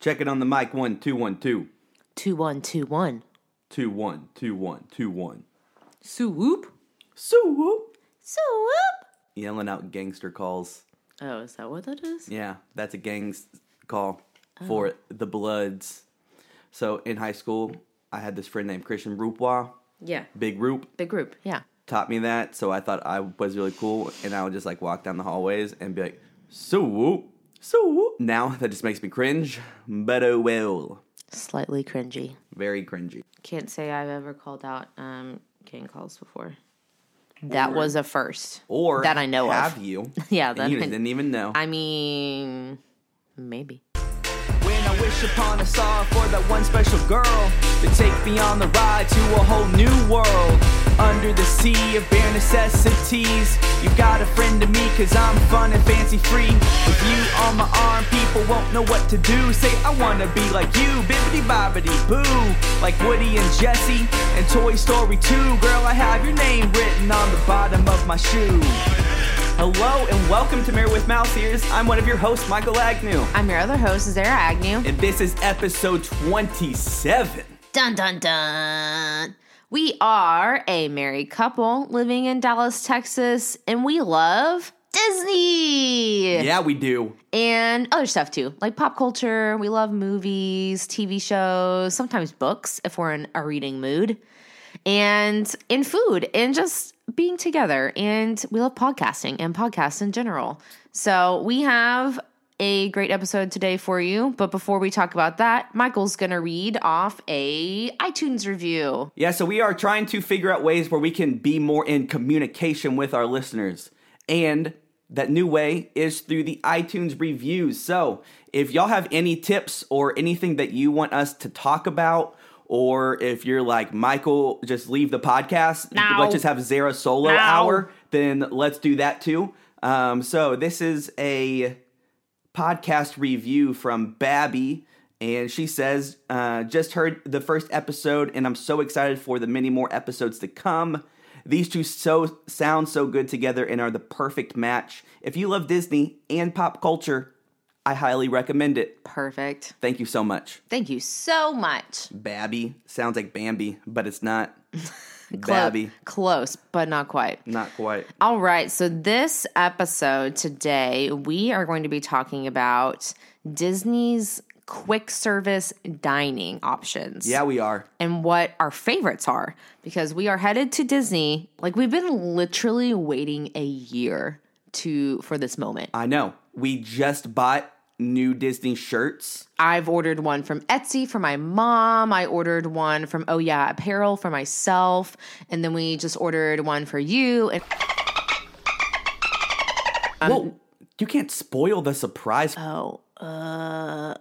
Check it on the mic. One, two, one, two. Two one two one. Two, one, two, one, two, one. Swoop. So whoop. Swoop. Yelling out gangster calls. Oh, is that what that is? Yeah, that's a gang's call oh. for the Bloods. So in high school, I had this friend named Christian Rupois, Yeah. Big Roop, Big group. Yeah. taught me that. So I thought I was really cool, and I would just like walk down the hallways and be like, "So whoop, so. Now that just makes me cringe, but oh well, Slightly cringy. very cringy. Can't say I've ever called out um, gang calls before. That was a first. Or That I know of. have you? Yeah, and that you I- didn't even know. I mean, maybe. When I wish upon a star for that one special girl to take me on the ride to a whole new world. Under the sea of bare necessities, You've got a friend to me cause I'm fun and fancy free. With you on my arm, people won't know what to do. Say, I wanna be like you, bibbity bobbity boo. Like Woody and Jesse and Toy Story 2. Girl, I have your name written on the bottom of my shoe. Hello and welcome to Married with Mouse Ears. I'm one of your hosts, Michael Agnew. I'm your other host, Zara Agnew. And this is episode 27. Dun dun dun. We are a married couple living in Dallas, Texas, and we love Disney Yeah, we do. and other stuff too, like pop culture. We love movies, TV shows, sometimes books if we're in a reading mood, and in food and just being together. And we love podcasting and podcasts in general. So we have a great episode today for you. But before we talk about that, Michael's going to read off a iTunes review. Yeah, so we are trying to figure out ways where we can be more in communication with our listeners. And that new way is through the iTunes reviews. So if y'all have any tips or anything that you want us to talk about, or if you're like, Michael, just leave the podcast, No. let's just have Zara solo No. hour, then let's do that too. Um, so this is a podcast review from Babby, and she says, uh, "Just heard the first episode, and I'm so excited for the many more episodes to come. These two so sound so good together and are the perfect match. If you love Disney and pop culture, I highly recommend it. Perfect. Thank you so much, Thank you so much. Babby. Sounds like Bambi, but it's not. Babby, Close, but not quite. not quite. All right, so this episode today, we are going to be talking about Disney's quick service dining options. Yeah, we are. And what our favorites are because we are headed to Disney. Like we've been literally waiting a year to for this moment. I know. We just bought new Disney shirts. I've ordered one from Etsy for my mom. I ordered one from Oh Yeah Apparel for myself, and then we just ordered one for you and Well, you can't spoil the surprise. Oh, uh,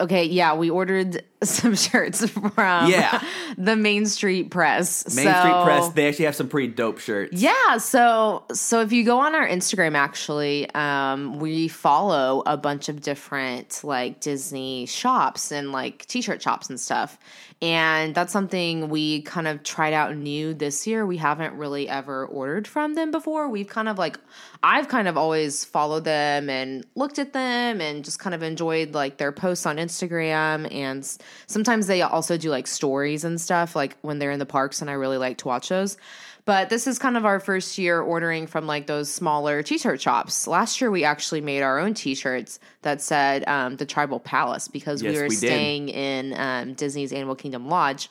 okay, yeah, we ordered some shirts from Yeah. the Main Street Press. Main So- Street Press, they actually have some pretty dope shirts. Yeah, so so if you go on our Instagram, actually, um, we follow a bunch of different like Disney shops and like t-shirt shops and stuff, and that's something we kind of tried out new this year. We haven't really ever ordered from them before. We've kind of like I've kind of always followed them and looked at them and just kind of enjoyed like their posts on Instagram and sometimes they also do like stories and stuff like when they're in the parks and I really like to watch those. But this is kind of our first year ordering from like those smaller t-shirt shops. Last year we actually made our own t-shirts that said um, the Tribal Palace because Yes, we were we staying in um, Disney's Animal Kingdom Lodge.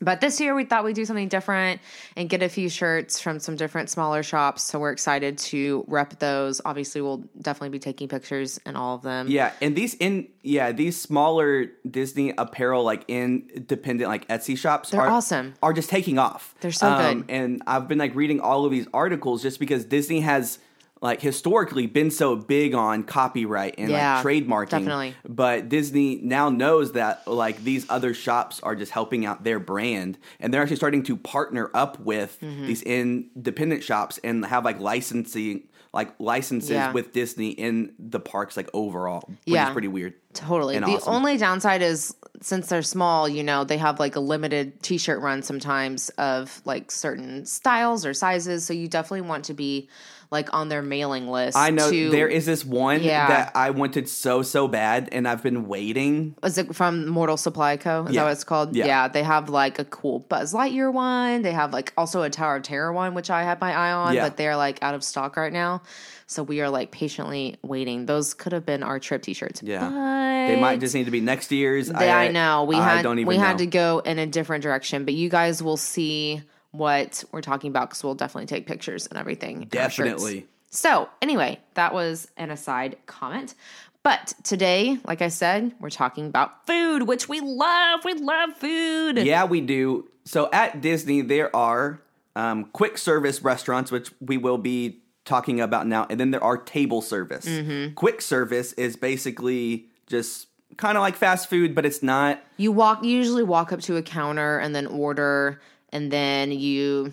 But this year we thought we'd do something different and get a few shirts from some different smaller shops. So we're excited to rep those. Obviously, we'll definitely be taking pictures in all of them. Yeah, and these in yeah, these smaller Disney apparel like independent like Etsy shops They're are awesome. Are just taking off. They're so um, good. And I've been like reading all of these articles just because Disney has like historically been so big on copyright and Yeah, like trademarking. definitely. But Disney now knows that like these other shops are just helping out their brand and they're actually starting to partner up with Mm-hmm. these independent shops and have like licensing like licenses Yeah. with Disney in the parks like overall. Which Yeah. is pretty weird. Totally. and the awesome. only downside is since they're small, you know, they have like a limited t-shirt run sometimes of like certain styles or sizes. So you definitely want to be like on their mailing list. I know to, there is this one Yeah. that I wanted so so bad, and I've been waiting. Is it from Mortal Supply Co? Is Yeah. that what it's called? Yeah. they have like a cool Buzz Lightyear one. They have like also a Tower of Terror one, which I had my eye on, Yeah. but they're like out of stock right now. So we are like patiently waiting. Those could have been our trip T-shirts. Yeah. but They might just need to be next year's. They, I, know we I had don't even we know. had to go in a different direction, but you guys will see what we're talking about because we'll definitely take pictures and everything. in our shirts. Definitely. So, anyway, that was an aside comment. But today, like I said, we're talking about food, which we love. We love food. Yeah, we do. So at Disney, there are um, quick service restaurants, which we will be talking about now, and then there are table service. Mm-hmm. Quick service is basically just kind of like fast food, but it's not. You walk you usually walk up to a counter and then order and then you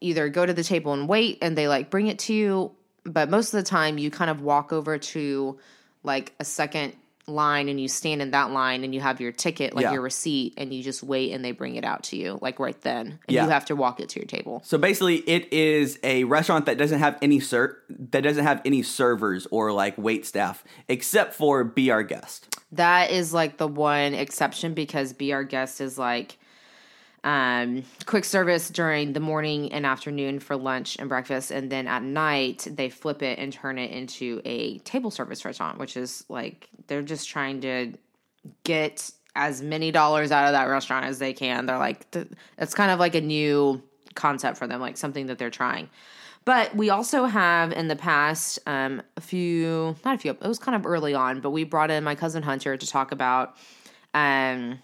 either go to the table and wait and they like bring it to you, but most of the time you kind of walk over to like a second line and you stand in that line and you have your ticket, like Yeah. your receipt, and you just wait and they bring it out to you like right then. And Yeah. you have to walk it to your table. So basically, it is a restaurant that doesn't have any ser- that doesn't have any servers or like wait staff, except for Be Our Guest. That is like the one exception because Be Our Guest is like um, quick service during the morning and afternoon for lunch and breakfast. And then at night, they flip it and turn it into a table service restaurant, which is like they're just trying to get as many dollars out of that restaurant as they can. They're like, it's kind of like a new concept for them, like something that they're trying. But we also have in the past um, a few, not a few, it was kind of early on, but we brought in my cousin Hunter to talk about um,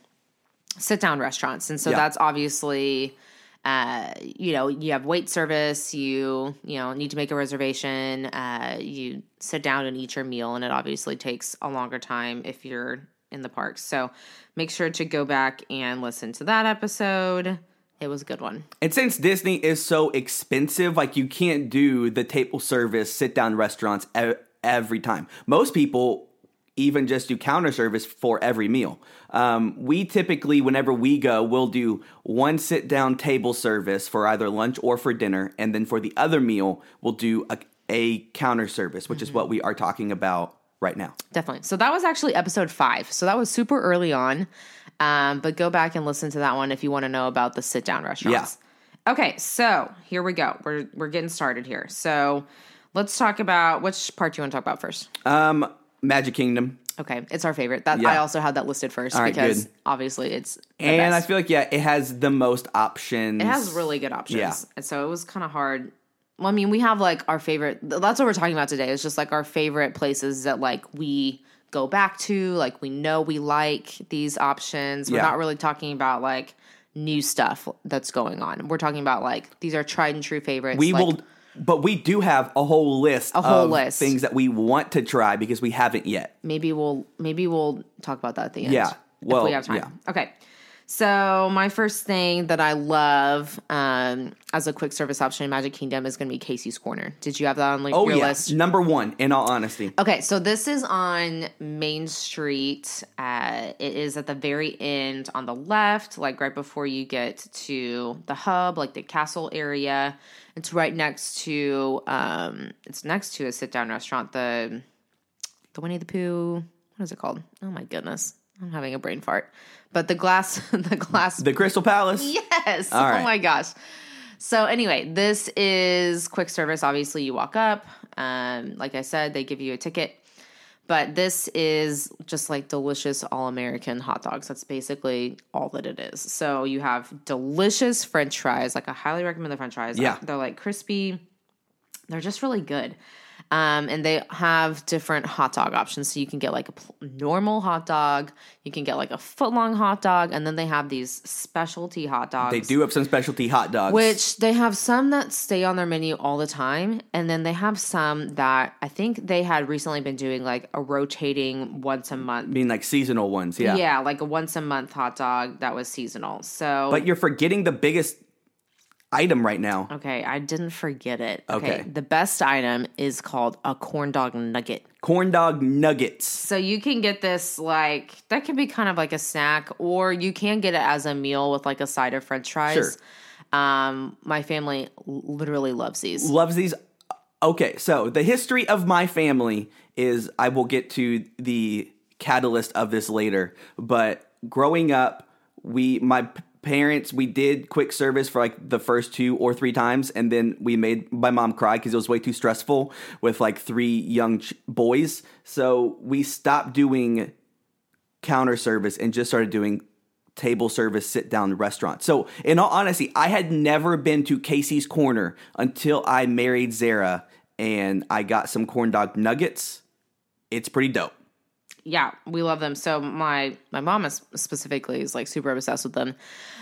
sit down restaurants. And so Yeah. that's obviously, uh, you know, you have wait service, you, you know, need to make a reservation, uh, you sit down and eat your meal, and it obviously takes a longer time if you're in the parks. So make sure to go back and listen to that episode. It was a good one. And since Disney is so expensive, like you can't do the table service sit down restaurants every time. Most people even just do counter service for every meal. Um, we typically, whenever we go, we'll do one sit down table service for either lunch or for dinner, and then for the other meal, we'll do a, a counter service, which is what we are talking about right now. Definitely. So that was actually episode five. So that was super early on. Um, but go back and listen to that one if you want to know about the sit down restaurants. Yes. Okay, so here we go. We're we're getting started here. So let's talk about which part do you want to talk about first? Um, Magic Kingdom. Okay, it's our favorite. That Yeah. I also had that listed first right, because good. obviously it's the And I feel like, yeah, it has the most options. it has really good options. Yeah. And so it was kind of hard. Well, I mean, we have like our favorite. That's what we're talking about today. It's just like our favorite places that like we go back to. Like we know we like these options. We're Yeah. not really talking about like new stuff that's going on. We're talking about like these are tried and true favorites. We like, will, but we do have a whole list A whole of list. things that we want to try because we haven't yet. maybe we'll maybe we'll talk about that at the end. Yeah. Well, if we have time. yeah. Okay. So my first thing that I love um, as a quick service option in Magic Kingdom is going to be Casey's Corner. Did you have that on like, Oh your yeah, list? number one. In all honesty, Okay, so this is on Main Street. Uh, it is at the very end on the left, like right before you get to the hub, like the castle area. It's right next to um, it's next to a sit down restaurant. The the Winnie the Pooh. What is it called? Oh my goodness, I'm having a brain fart. But the glass, the glass the Crystal Palace. Yes. All right. Oh my gosh. So anyway, this is quick service. Obviously, you walk up. Um, like I said, they give you a ticket. But this is just like delicious all American hot dogs. That's basically all that it is. So you have delicious French fries. Like I highly recommend the French fries. Yeah. They're like crispy. They're just really good. Um, and they have different hot dog options. So you can get like a pl- normal hot dog, you can get like a foot long hot dog, and then they have these specialty hot dogs. They do have some specialty hot dogs. Which they have some that stay on their menu all the time. And then they have some that I think they had recently been doing like a rotating once a month. I mean like seasonal ones, yeah. Yeah, like a once a month hot dog that was seasonal. So But you're forgetting the biggest item right now. Okay, I didn't forget it. Okay. Okay. The best item is called a corn dog nugget. Corn dog nuggets. So you can get this like that can be kind of like a snack, or you can get it as a meal with like a side of French fries. Sure. Um, my family literally loves these. Loves these. Okay, so the history of my family is I will get to the catalyst of this later, but growing up, we my parents we did quick service for like the first two or three times and then we made my mom cry because it was way too stressful with like three young ch- boys so we stopped doing counter service and just started doing table service sit down restaurant. So, in all honesty, I had never been to Casey's Corner until I married Zara and I got some corn dog nuggets. It's pretty dope. Yeah, we love them. So my my mom is specifically is like super obsessed with them.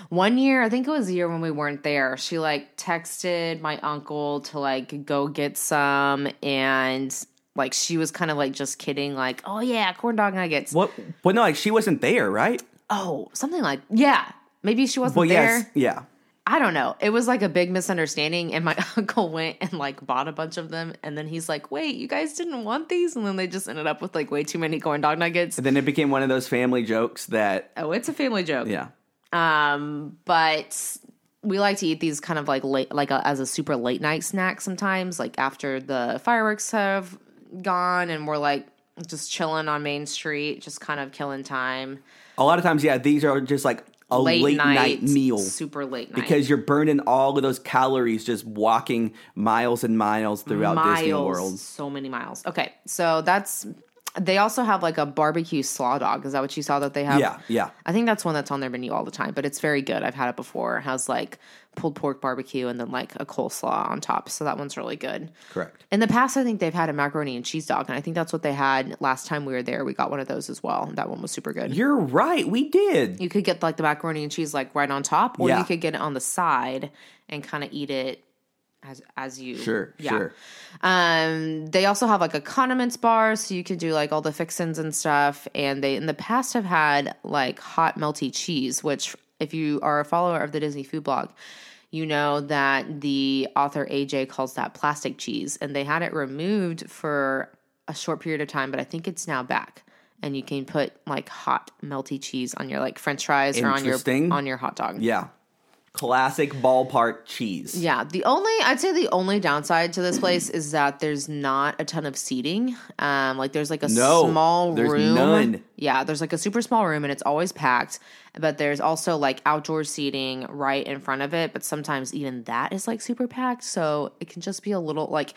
One year, I think it was a year when we weren't there, she like texted my uncle to like go get some and like she was kind of like just kidding like, "Oh yeah, corn dog nuggets." What? Well, no, like she wasn't there, right? Oh, something like yeah. Maybe she wasn't Well, there. yes, yeah. I don't know. It was like a big misunderstanding, and my uncle went and like bought a bunch of them, and then he's like, "Wait, you guys didn't want these?" And then they just ended up with like way too many corn dog nuggets. And then it became one of those family jokes that, Oh, it's a family joke. yeah. Um, but we like to eat these kind of like late, like a, as a super late night snack sometimes, like after the fireworks have gone, and we're like just chilling on Main Street, just kind of killing time. A lot of times, yeah, these are just like a late, night, meal. super late night Because you're burning all of those calories just walking miles and miles throughout Disney World. So many miles. Okay, so that's. They also have like a barbecue slaw dog. Is that what you saw that they have? Yeah, yeah. I think that's one that's on their menu all the time, but it's very good. I've had it before. It has like pulled pork barbecue and then like a coleslaw on top. So that one's really good. Correct. In the past, I think they've had a macaroni and cheese dog, and I think that's what they had last time we were there. We got one of those as well. That one was super good. You're right. We did. You could get like the macaroni and cheese like right on top, or Yeah. you could get it on the side and kind of eat it as as you Sure, yeah. sure. Um, they also have like a condiments bar, so you can do like all the fixins and stuff. And they in the past have had like hot melty cheese, which if you are a follower of the Disney food blog, you know that the author AJ calls that plastic cheese, and they had it removed for a short period of time, but I think it's now back. And you can put like hot melty cheese on your like French fries or on your on your hot dog. Yeah. Classic ballpark cheese. Yeah, the only I'd say the only downside to this place is that there's not a ton of seating. Um, like there's like a No, small there's room. none. Yeah, there's like a super small room and it's always packed. But there's also like outdoor seating right in front of it. But sometimes even that is like super packed, so it can just be a little like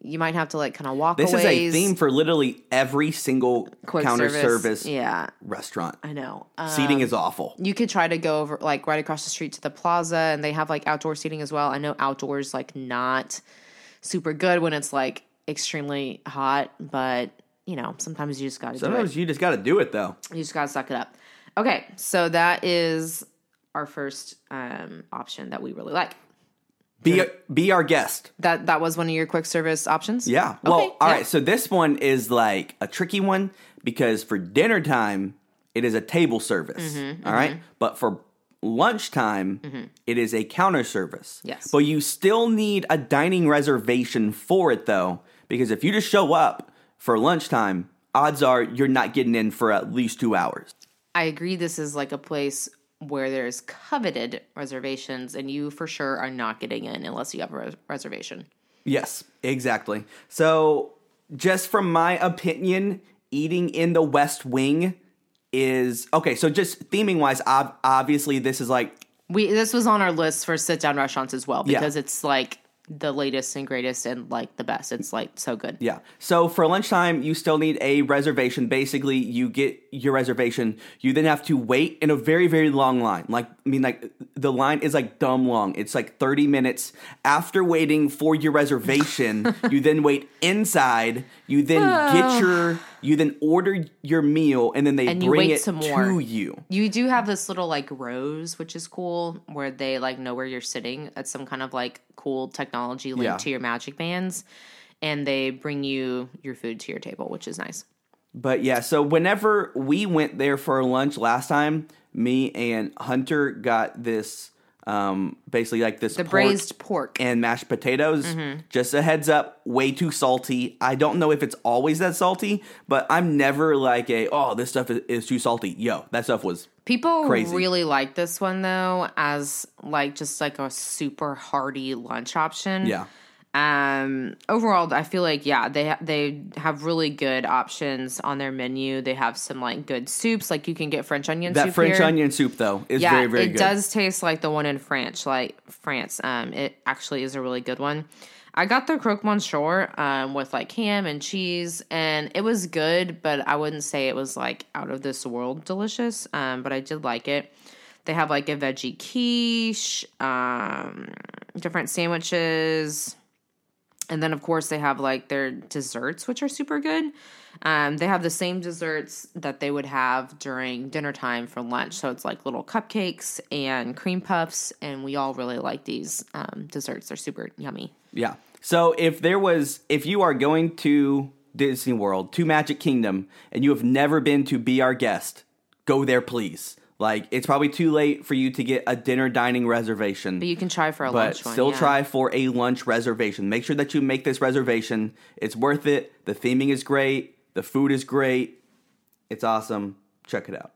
you might have to like kind of walk. This is a theme for literally every single Quick counter service, Yeah, restaurant. I know. Um, Seating is awful. you could try to go over like right across the street to the plaza and they have like outdoor seating as well. I know outdoors like not super good when it's like extremely hot, but you know, sometimes you just got to do it. Sometimes you just got to do it though. You just got to suck it up. Okay, so that is our first um option that we really like. Be be our guest. That that was one of your quick service options? Yeah. Well, Okay, all yeah. right. So this one is like a tricky one because for dinner time it is a table service. Mm-hmm, all right. But for lunchtime it is a counter service. Yes. But you still need a dining reservation for it though, because if you just show up for lunchtime, odds are you're not getting in for at least two hours. I agree this is like a place where there's coveted reservations and you for sure are not getting in unless you have a res- reservation. Yes, exactly. So, just from my opinion, eating in the West Wing is okay. So, just theming wise, ob- obviously, this is like We this was on our list for sit down restaurants as well Yeah. because it's like the latest and greatest and like the best. It's like so good. Yeah. So for lunchtime, you still need a reservation. Basically, you get your reservation. You then have to wait in a very, very long line. Like, I mean, like the line is like dumb long. It's like 30 minutes. After waiting for your reservation, you then wait inside. You then get your, you then order your meal and then they And bring it some more. to you. You do have this little like rose, which is cool, where they like know where you're sitting. It's some kind of like cool technology linked Yeah. to your magic bands, and they bring you your food to your table, which is nice. But yeah, so whenever we went there for lunch last time, me and Hunter got this um basically like this The pork braised pork. and mashed potatoes. Mm-hmm. Just a heads up, way too salty. I don't know if it's always that salty, but I'm never like a oh this stuff is, is too salty. Yo, that stuff was People Crazy. really like this one though, as like just like a super hearty lunch option. yeah. Um, overall, I feel like yeah, they ha- they have really good options on their menu. They have some like good soups, like you can get French onion That soup French here. onion soup though is yeah, very very it good. does taste like the one in France, like France. Um, it actually is a really good one. I got the croque monsieur um, with like ham and cheese, and it was good, but I wouldn't say it was like out of this world delicious. Um, but I did like it. They have like a veggie quiche, um, different sandwiches, and then of course they have like their desserts, which are super good. Um, they have the same desserts that they would have during dinner time for lunch. So it's like little cupcakes and cream puffs, and we all really like these um, desserts. They're super yummy. Yeah. So if there was, if you are going to Disney World, to Magic Kingdom, and you have never been to Be Our Guest, go there, please. Like, it's probably too late for you to get a dinner dining reservation. But you can try for a but lunch one. still yeah. try for a lunch reservation. Make sure that you make this reservation. It's worth it. The theming is great. The food is great. It's awesome. Check it out.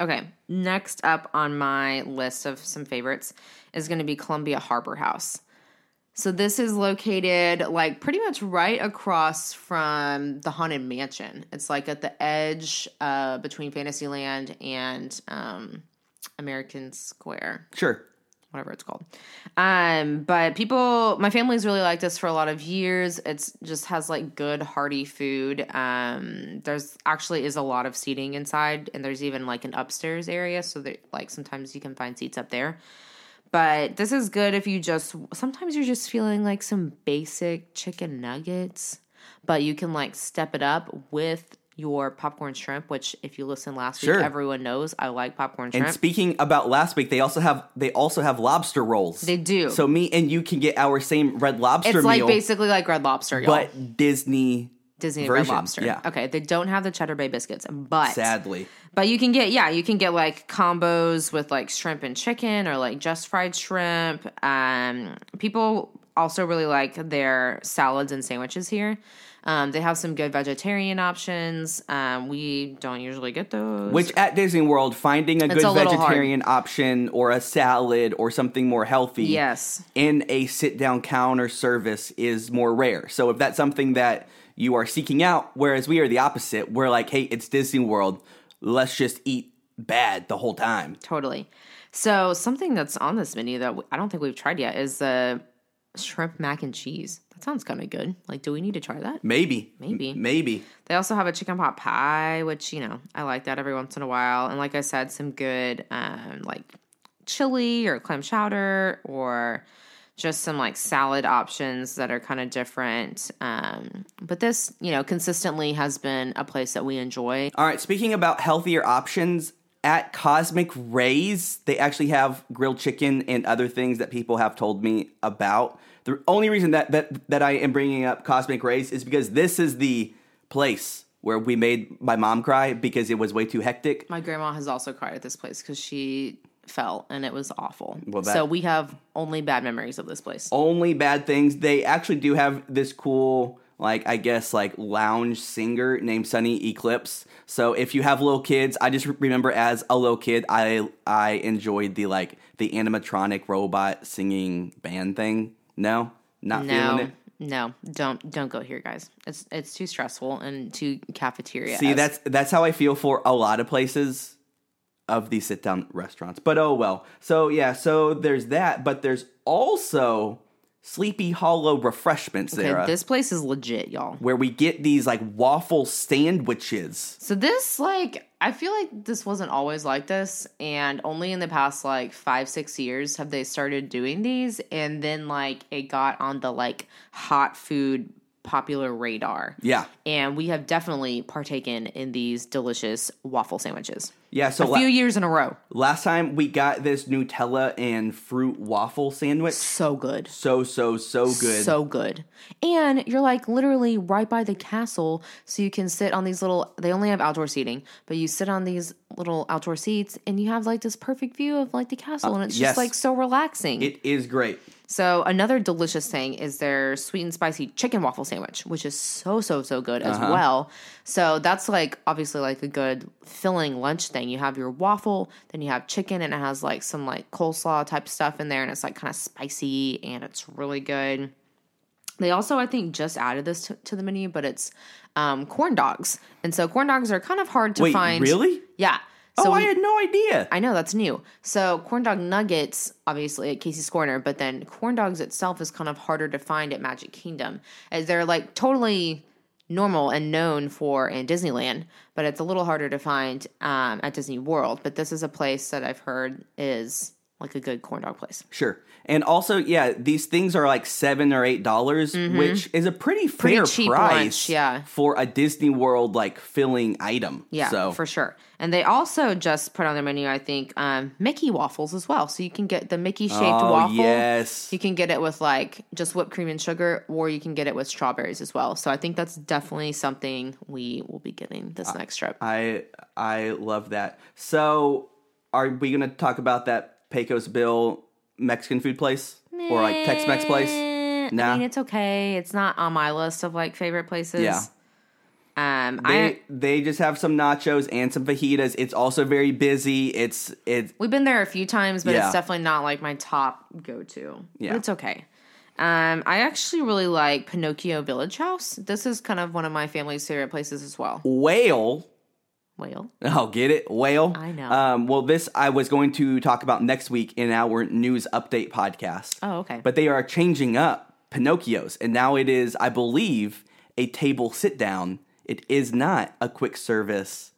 Okay, next up on my list of some favorites is going to be Columbia Harbor House. So this is located like pretty much right across from the Haunted Mansion. It's like at the edge uh, between Fantasyland and um, American Square Sure. whatever it's called. Um, but people, my family's really liked this for a lot of years. It's just has like good hearty food. Um, there's actually is a lot of seating inside, and there's even like an upstairs area, so that like sometimes you can find seats up there. But this is good if you just sometimes you're just feeling like some basic chicken nuggets, but you can like step it up with your popcorn shrimp, which if you listen last Sure. week, everyone knows I like popcorn shrimp. And speaking about last week, they also have they also have lobster rolls. They do. So me and you can get our same red lobster it's like meal, basically like Red Lobster, y'all. but Disney. Disney Red Lobster. yeah. Okay, they don't have the Cheddar Bay biscuits, but Sadly, but you can get yeah, you can get like combos with like shrimp and chicken or like just fried shrimp. Um, people also really like their salads and sandwiches here. Um, they have some good vegetarian options. Um, we don't usually get those. which at Disney World, finding a good a little hard. vegetarian option or a salad or something more healthy, yes, in a sit down counter service is more rare. So if that's something that you are seeking out, whereas we are the opposite, we're like, hey, it's Disney World, let's just eat bad the whole time. totally. So something that's on this menu that I don't think we've tried yet is the shrimp mac and cheese. That sounds kind of good. Like, do we need to try that? Maybe, Maybe. M- maybe. They also have a chicken pot pie, which you know I like that every once in a while. And like I said, some good um, like chili or clam chowder or just some like salad options that are kind of different. Um, but this, you know, consistently has been a place that we enjoy. All right, speaking about healthier options, at Cosmic Rays, they actually have grilled chicken and other things that people have told me about. The only reason that that, that I am bringing up Cosmic Rays is because this is the place where we made my mom cry because it was way too hectic. My grandma has also cried at this place because she fell and it was awful. Well, that- so we have only bad memories of this place. Only bad things. They actually do have this cool, like I guess, like lounge singer named Sunny Eclipse. So if you have little kids, I just remember as a little kid, I I enjoyed the like the animatronic robot singing band thing. No, not feeling No, it. no, don't don't go here, guys. It's it's too stressful and too cafeteria. See, that's that's how I feel for a lot of places of these sit down restaurants. But oh well. So yeah, so there's that, but there's also Sleepy Hollow refreshments Okay, there. this place is legit, y'all. where we get these like waffle sandwiches. So this, like, I feel like this wasn't always like this, and only in the past like five, six years have they started doing these, and then like it got on the like hot food popular radar. Yeah. And we have definitely partaken in these delicious waffle sandwiches. Yeah, so A la- few years in a row. last time we got this Nutella and fruit waffle sandwich. So good. So so so good. So good. And you're like literally right by the castle. So you can sit on these little, they only have outdoor seating, but you sit on these little outdoor seats and you have like this perfect view of like the castle. Uh, and it's yes. just like so relaxing. it is great. So another delicious thing is their sweet and spicy chicken waffle sandwich, which is so, so, so good as Uh-huh. well. So that's like obviously like a good filling lunch thing. You have your waffle, then you have chicken and it has like some like coleslaw type stuff in there and it's like kind of spicy and it's really good. They also, I think, just added this to, to the menu, but it's um, corn dogs, and so corn dogs are kind of hard to Wait, find. really? Yeah. Oh, So I had no idea. I know that's new. So corn dog nuggets, obviously at Casey's Corner, but then corn dogs itself is kind of harder to find at Magic Kingdom, as they're like totally normal and known for in Disneyland, but it's a little harder to find um, at Disney World. But this is a place that I've heard is like a good corn dog place. Sure. And also, yeah, these things are like seven or eight dollars, which is a pretty fair Mm-hmm. Pretty cheap price lunch, yeah. for a Disney World like filling item. Yeah, So for sure. And they also just put on their menu, I think, um, Mickey waffles as well. So you can get the Mickey shaped oh, waffle. yes. You can get it with like just whipped cream and sugar, or you can get it with strawberries as well. So I think that's definitely something we will be getting this next trip. I I love that. So, are we going to talk about that Pecos Bill Mexican food place or like Tex-Mex place? Eh, Nah. I mean, it's okay. It's not on my list of like favorite places. Yeah. Um, They I they just have some nachos and some fajitas. It's also very busy. It's it's we've been there a few times, but Yeah. it's definitely not like my top go to. Yeah. But it's okay. Um, I actually really like Pinocchio Village Haus. This is kind of one of my family's favorite places as well. whale. Whale. Oh, get it? Whale. I know. Um, well, this I was going to talk about next week in our news update podcast. Oh, okay. But they are changing up Pinocchio's, and now it is, I believe, a table sit down. It is not a quick service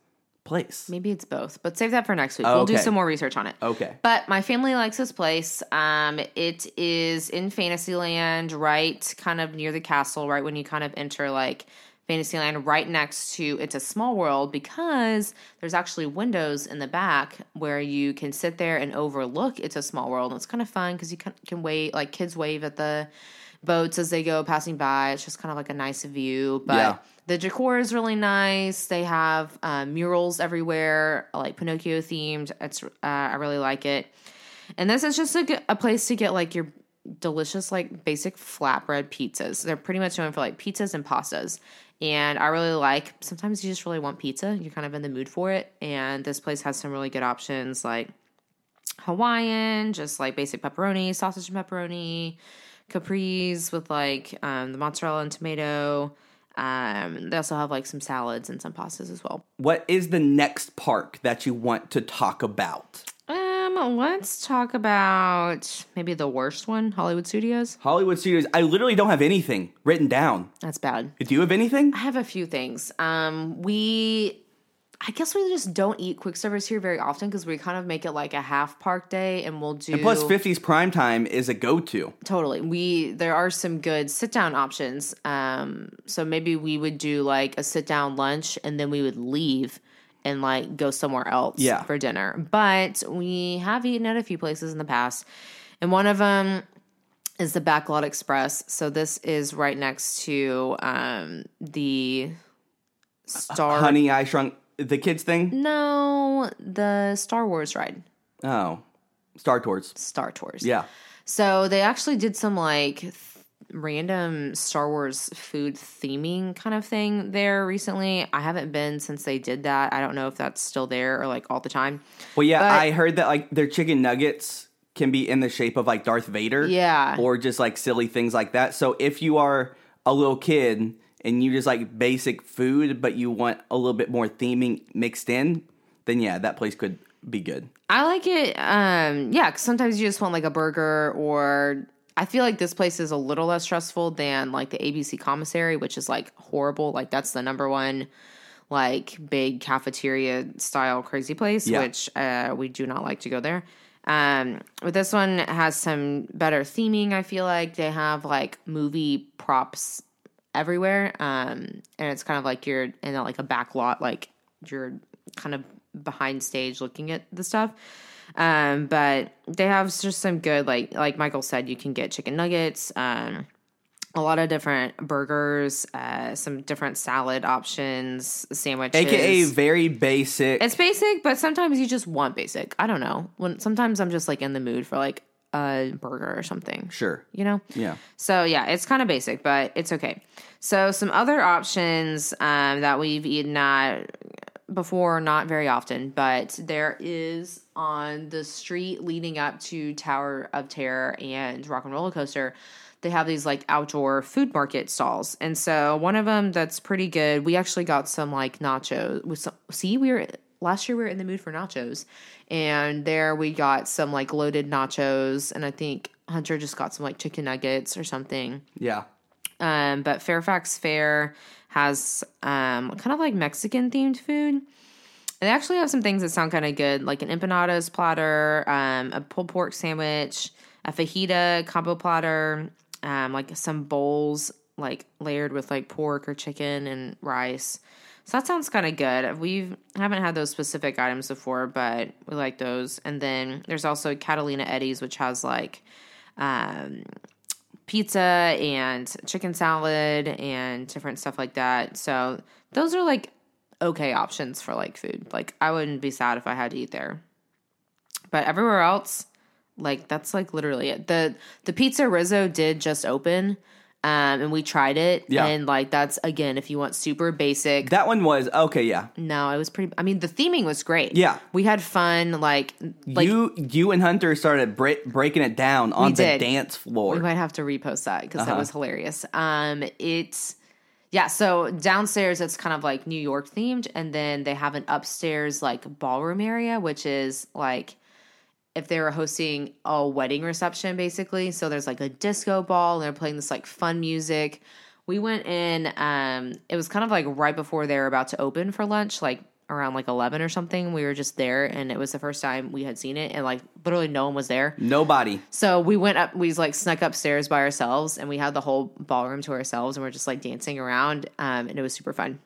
place. Maybe it's both, but save that for next week. We'll do some more research on it. Okay. But my family likes this place. Um, it is in Fantasyland, right kind of near the castle, right when you kind of enter like Fantasyland, right next to It's a Small World, because there's actually windows in the back where you can sit there and overlook It's a Small World. And it's kind of fun because you can, can wait, like kids wave at the boats as they go passing by. It's just kind of like a nice view. But Yeah. the decor is really nice. They have uh, murals everywhere, like Pinocchio themed. It's uh, I really like it. And this is just a place to get like your delicious, like basic flatbread pizzas. They're pretty much known for like pizzas and pastas. And I really like. Sometimes you just really want pizza. You're kind of in the mood for it. And this place has some really good options like Hawaiian, just like basic pepperoni, sausage and pepperoni, caprese with like um, the mozzarella and tomato. Um, they also have like some salads and some pastas as well. What is the next park that you want to talk about? Um, let's talk about maybe the worst one, Hollywood Studios. Hollywood Studios. I literally don't have anything written down. That's bad. Do you have anything? I have a few things. Um, we, I guess we just don't eat quick service here very often because we kind of make it like a half park day, and we'll do. And plus, 50s prime time is a go to. Totally. We there are some good sit down options. Um, so maybe we would do like a sit down lunch and then we would leave and like go somewhere else Yeah. for dinner. But we have eaten at a few places in the past, and one of them is the Backlot Express. So this is right next to um, the Star. Honey, I Shrunk the Kids thing? No, the Star Wars ride, Oh. Star Tours. Star Tours. Yeah. So they actually did some like random Star Wars food theming kind of thing there recently. I haven't been since they did that. I don't know if that's still there or like all the time. Well, yeah, But- I heard that like their chicken nuggets can be in the shape of like Darth Vader. Yeah. Or just like silly things like that. So if you are a little kid and you just like basic food, but you want a little bit more theming mixed in, then yeah, that place could be good. I like it. Um, yeah, 'cause sometimes you just want like a burger, or I feel like this place is a little less stressful than like the ABC commissary, which is like horrible. Like that's the number one like big cafeteria style crazy place, Yeah. which uh, we do not like to go there. Um, but this one has some better theming. I feel like they have like movie props everywhere, um, and it's kind of like you're in a, like a back lot, like you're kind of behind stage looking at the stuff. Um, but they have just some good, like like Michael said, you can get chicken nuggets, um, a lot of different burgers, uh, some different salad options, sandwiches, AKA very basic. it's basic, but sometimes you just want basic. I don't know. When sometimes I'm just like in the mood for like a burger or something. sure. You know? Yeah. So yeah, it's kind of basic, but it's okay. So some other options um, that we've eaten at before, not very often, but there is on the street leading up to Tower of Terror and Rock and Roller Coaster. They have these like outdoor food market stalls, and so one of them that's pretty good. We actually got some like nachos. With some, see, we were last year we were in the mood for nachos, and there we got some like loaded nachos, and I think Hunter just got some like chicken nuggets or something. Yeah. Um, but Fairfax Fare has um, kind of like Mexican themed food. And they actually have some things that sound kind of good, like an empanadas platter, um, a pulled pork sandwich, a fajita combo platter, um, like some bowls like layered with like pork or chicken and rice. So that sounds kind of good. We haven't had those specific items before, but we like those. And then there's also Catalina Eddie's, which has like um, pizza and chicken salad and different stuff like that. So those are like okay options for like food. Like I wouldn't be sad if I had to eat there. But everywhere else, like that's like literally it. The the PizzeRizzo did just open. Um, and we tried it, Yeah. and like that's again, if you want super basic, That one was okay. Yeah. no, it was pretty. I mean, the theming was great. Yeah. we had fun. Like, like you you and Hunter started break, breaking it down on the dance floor. We might have to repost that because Uh-huh. that was hilarious. Um, it's yeah. So downstairs, it's kind of like New York themed, and then they have an upstairs like ballroom area, which is like if they were hosting a wedding reception, basically. So there's like a disco ball, and they're playing this like fun music. We went in. Um, it was kind of like right before they were about to open for lunch, like around like 11 or something. We were just there, and it was the first time we had seen it, and like literally no one was there. Nobody. So we went up, we like snuck upstairs by ourselves and we had the whole ballroom to ourselves and we're just like dancing around. Um, and it was super fun.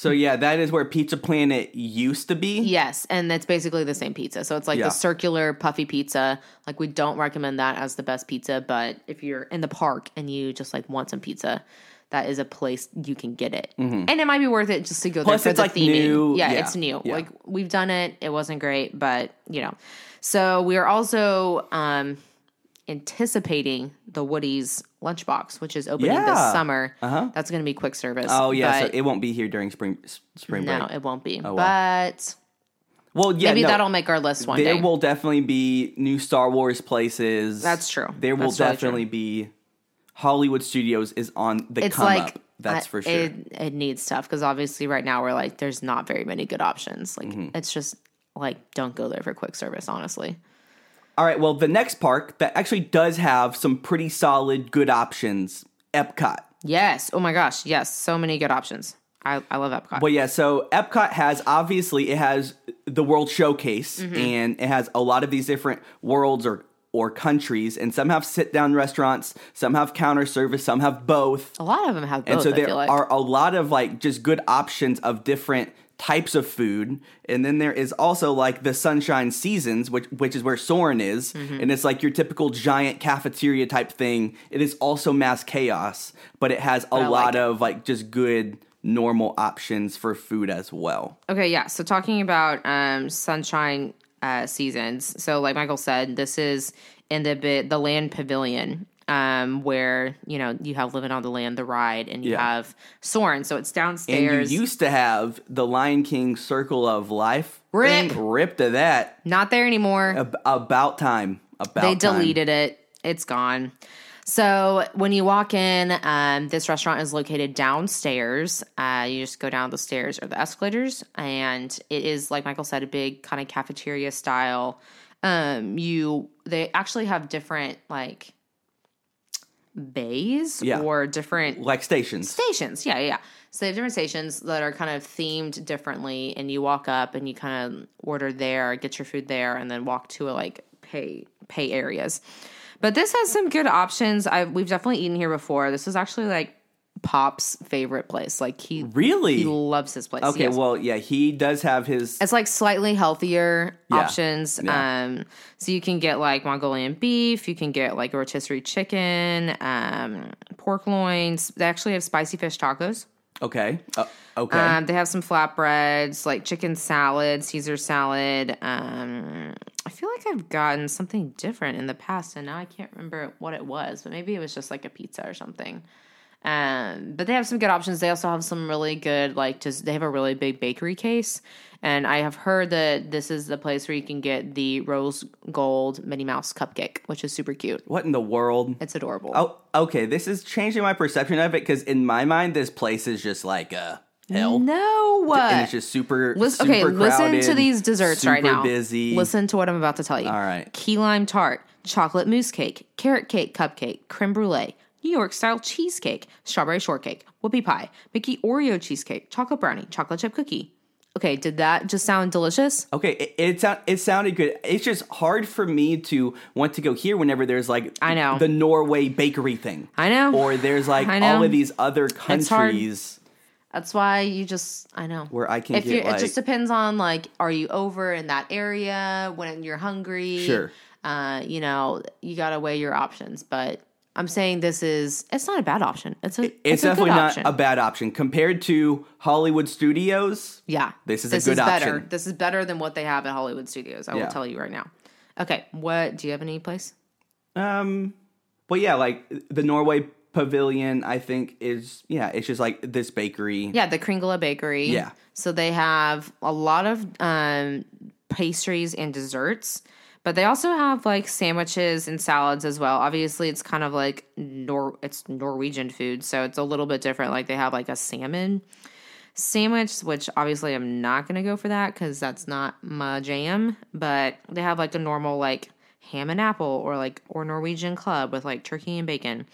So yeah, that is where Pizza Planet used to be. Yes. And that's basically the same pizza. So it's like Yeah. the circular puffy pizza. Like we don't recommend that as the best pizza, but if you're in the park and you just like want some pizza, that is a place you can get it. And it might be worth it just to go Mm-hmm. Plus, there for it's, the like, theming. new. Yeah, Yeah. it's new. Yeah. Like we've done it. It wasn't great, but you know. So we are also um anticipating the Woody's lunchbox, which is opening this summer. Uh-huh. That's going to be quick service. Oh yeah, so it won't be here during spring spring no, it won't be. well. But well, yeah, maybe no, that'll make our list one there day. will definitely be new Star Wars places. That's true. There will That's totally definitely be Hollywood Studios is on the it's come like up. That's I- for sure. It, it needs stuff because obviously right now we're like there's not very many good options. Like Mm-hmm. it's just like don't go there for quick service. Honestly, All right, well, the next park that actually does have some pretty solid good options, Epcot. yes. Oh my gosh, yes. So many good options. I, I love Epcot. Well, yeah, so Epcot has obviously it has the World Showcase Mm-hmm. and it has a lot of these different worlds or or countries and some have sit down restaurants, some have counter service, some have both. a lot of them have both. And so there like. are a lot of like just good options of different types of food. And then there is also like the Sunshine Seasons, which which is where Soarin' is, Mm-hmm. and it's like your typical giant cafeteria type thing. It is also mass chaos, but it has a like lot it. of like just good normal options for food as well. Okay, yeah. So talking about um, sunshine uh, seasons. So like Michael said, this is in the bi- the land pavilion. Um, where you know you have living on the land, the ride, and you Yeah. have Soarin'. So it's downstairs. And you used to have the Lion King Circle of Life. Rip. thing. Rip to that. Not there anymore. Ab- about time. About they time. deleted it. It's gone. So when you walk in, um, this restaurant is located downstairs. Uh, you just go down the stairs or the escalators, and it is like Michael said, a big kind of cafeteria style. Um, you they actually have different like bays Yeah. or different like stations. stations. Yeah, yeah. So they have different stations that are kind of themed differently, and you walk up and you kind of order there, get your food there, and then walk to a like pay pay areas. But this has some good options. I we've definitely eaten here before. This is actually like Pop's favorite place. Like he Really? he loves his place. Okay, yes. well, yeah, he does have his. It's like slightly healthier Yeah. options. Yeah. Um, so you can get like Mongolian beef, you can get like rotisserie chicken, um, pork loins. They actually have spicy fish tacos. Okay. Uh, okay. Um, they have some flatbreads, like chicken salad, Caesar salad. Um, I feel like I've gotten something different in the past, and now I can't remember what it was, but maybe it was just like a pizza or something. Um, but they have some good options. They also have some really good, like, just they have a really big bakery case. And I have heard that this is the place where you can get the rose gold Minnie Mouse cupcake, which is super cute. What in the world? It's adorable. Oh, okay. This is changing my perception of it because in my mind, this place is just like a hell. no, And it's just super. Listen, super okay, listen to these desserts right now. Busy. Listen to what I'm about to tell you. All right. Key lime tart, chocolate mousse cake, carrot cake cupcake, creme brulee, New York style cheesecake, strawberry shortcake, whoopie pie, Mickey Oreo cheesecake, chocolate brownie, chocolate chip cookie. Okay, did that just sound delicious? Okay, it, it sound it sounded good. It's just hard for me to want to go here whenever there's like I know. the Norway bakery thing. I know. Or there's like I know. all of these other countries That's why you just I know where I can if get you like it just depends on like are you over in that area when you're hungry? Sure. Uh, you know, you gotta weigh your options. But I'm saying this is it's not a bad option. It's a it's, it's, a definitely not option. a bad option compared to Hollywood Studios. Yeah. This is a good better. option. This is better than what they have at Hollywood Studios. I Yeah. will tell you right now. Okay. What do you have any place? Um, but yeah, like the Norway Pavilion, I think is yeah, it's just like this bakery. Yeah, the Kringla Bakery. Yeah. So they have a lot of um, pastries and desserts, but they also have like sandwiches and salads as well. Obviously, it's kind of like Nor it's Norwegian food, so it's a little bit different. Like they have like a salmon sandwich, which obviously I'm not gonna go for that because that's not my jam. But they have like a normal like ham and apple or like or Norwegian club with like turkey and bacon.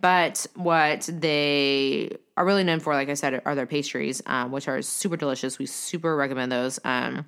But what they are really known for, like I said, are their pastries, um, which are super delicious. We super recommend those. Um,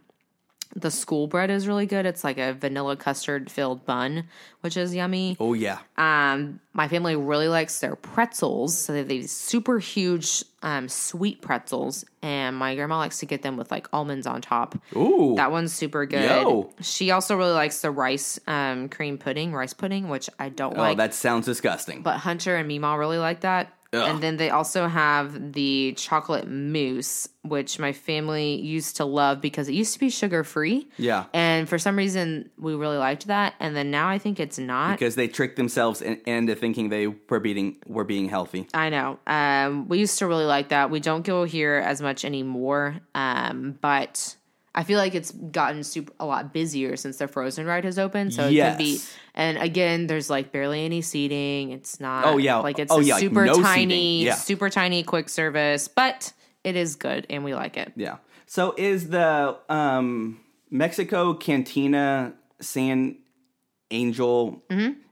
the school bread is really good. It's like a vanilla custard filled bun, which is yummy. Oh yeah. Um, my family really likes their pretzels. So they have these super huge um, sweet pretzels, and my grandma likes to get them with like almonds on top. Ooh. That one's super good. Yo. She also really likes the rice um, cream pudding, rice pudding, which I don't oh, like. that sounds disgusting. but Hunter and Meemaw really like that. Ugh. And then they also have the chocolate mousse, which my family used to love because it used to be sugar free. yeah. And for some reason, we really liked that. And then now I think it's not. Because they tricked themselves in, into thinking they were being were being healthy. I know. Um, we used to really like that. We don't go here as much anymore. Um, but I feel like it's gotten super a lot busier since the Frozen ride has opened. So it could be. And again, there's like barely any seating. It's not. Oh, yeah. Like it's Oh, a yeah, super no tiny. Yeah. super tiny quick service, but it is good and we like it. Yeah. So is the um, Mexico Cantina San Angel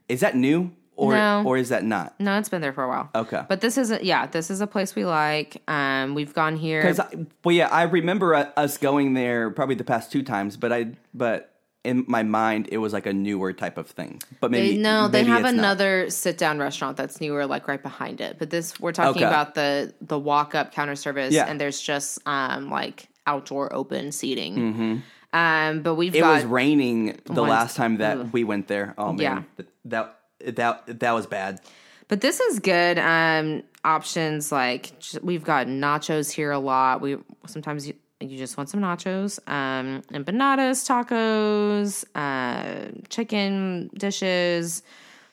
is that new or Mm-hmm. No. or is that not? No, it's been there for a while. Okay. But this is a, yeah, this is a place we like. Um, we've gone here. Because well, yeah, I remember us going there probably the past two times, but I but in my mind it was like a newer type of thing. But maybe They, no, they have another sit down restaurant that's newer, like right behind it. But this, we're talking Okay. about the the walk up counter service, Yeah. and there's just um like outdoor open seating. Um, but we've Mm-hmm. It got was raining the Once- last time that ugh. we went there. Oh man, that that that was bad. But this is good. Um, options like we've got nachos here a lot. We sometimes you, you just want some nachos, um, empanadas, tacos, uh, chicken dishes,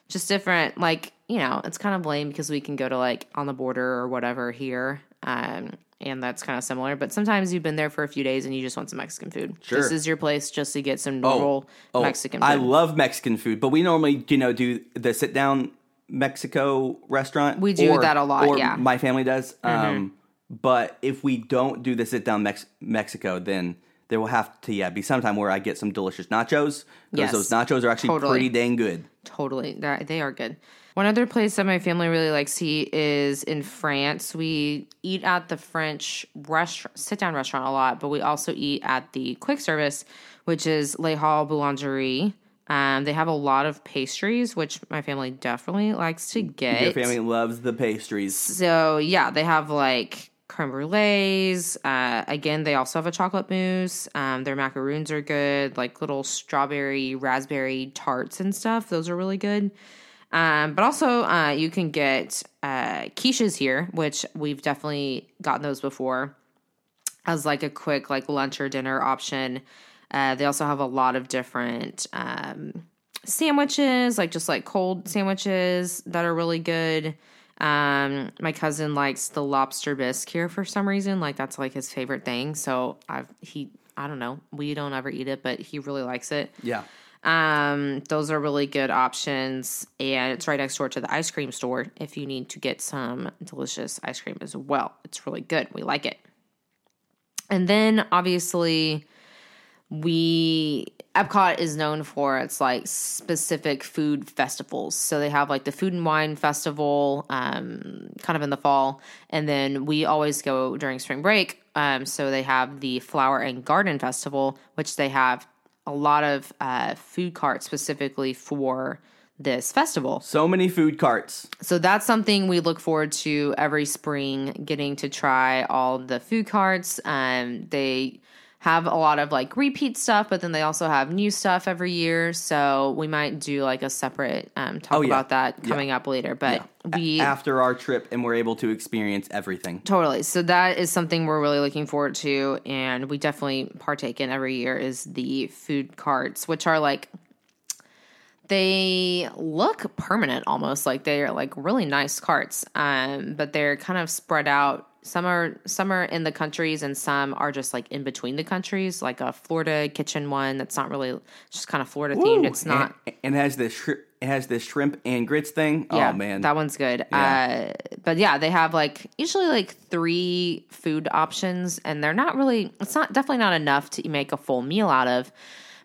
just different. Like you know, it's kind of lame because we can go to like on the border or whatever here. Um, and that's kind of similar, but sometimes you've been there for a few days and you just want some Mexican food. Sure. This is your place just to get some normal Oh, Mexican food. I love Mexican food, but we normally, you know, do the sit down Mexico restaurant. We do that a lot, Or yeah. Mm-hmm. my family does. Um, but if we don't do the sit down Mex- Mexico, then there will have to yeah be sometime where I get some delicious nachos because Yes. those nachos are actually Totally. pretty dang good. Totally. They are good. One other place that my family really likes to eat is in France. We eat at the French restaurant, sit down restaurant a lot, but we also eat at the quick service, which is Les Halles Boulangerie. Um, they have a lot of pastries, which my family definitely likes to get. Your family loves the pastries. So yeah, they have like creme brulees. Uh, again, they also have a chocolate mousse. Um, their macaroons are good, like little strawberry, raspberry tarts and stuff. Those are really good. Um, but also, uh, you can get uh, quiches here, which we've definitely gotten those before as like a quick like lunch or dinner option. Uh, they also have a lot of different um, sandwiches, like just like cold sandwiches that are really good. Um, my cousin likes the lobster bisque here for some reason. Like that's like his favorite thing. So I've he I don't know. We don't ever eat it, but he really likes it. Yeah. Um, those are really good options, and it's right next door to the ice cream store. If you need to get some delicious ice cream as well, it's really good. We like it. And then obviously, we Epcot is known for its like specific food festivals. So they have like the food and wine festival, um, kind of in the fall, and then we always go during spring break. Um, so they have the flower and garden festival, which they have a lot of uh, food carts specifically for this festival. So many food carts. So that's something we look forward to every spring, getting to try all the food carts. Um, they have a lot of like repeat stuff, but then they also have new stuff every year. So we might do like a separate um, talk Oh, yeah. about that coming up later. But we After our trip, and we're able to experience everything. Totally. So that is something we're really looking forward to, and we definitely partake in every year. Is the food carts, which are like they look permanent, almost like they are like really nice carts, um, but they're kind of spread out. Some are some are in the countries, and some are just like in between the countries, like a Florida kitchen one that's not really just kind of Florida themed. It's not And, and has shri- it has this shrimp and grits thing. yeah, oh man. that one's good. Yeah. Uh, but yeah, they have like usually like three food options, and they're not really. It's not definitely not enough to make a full meal out of.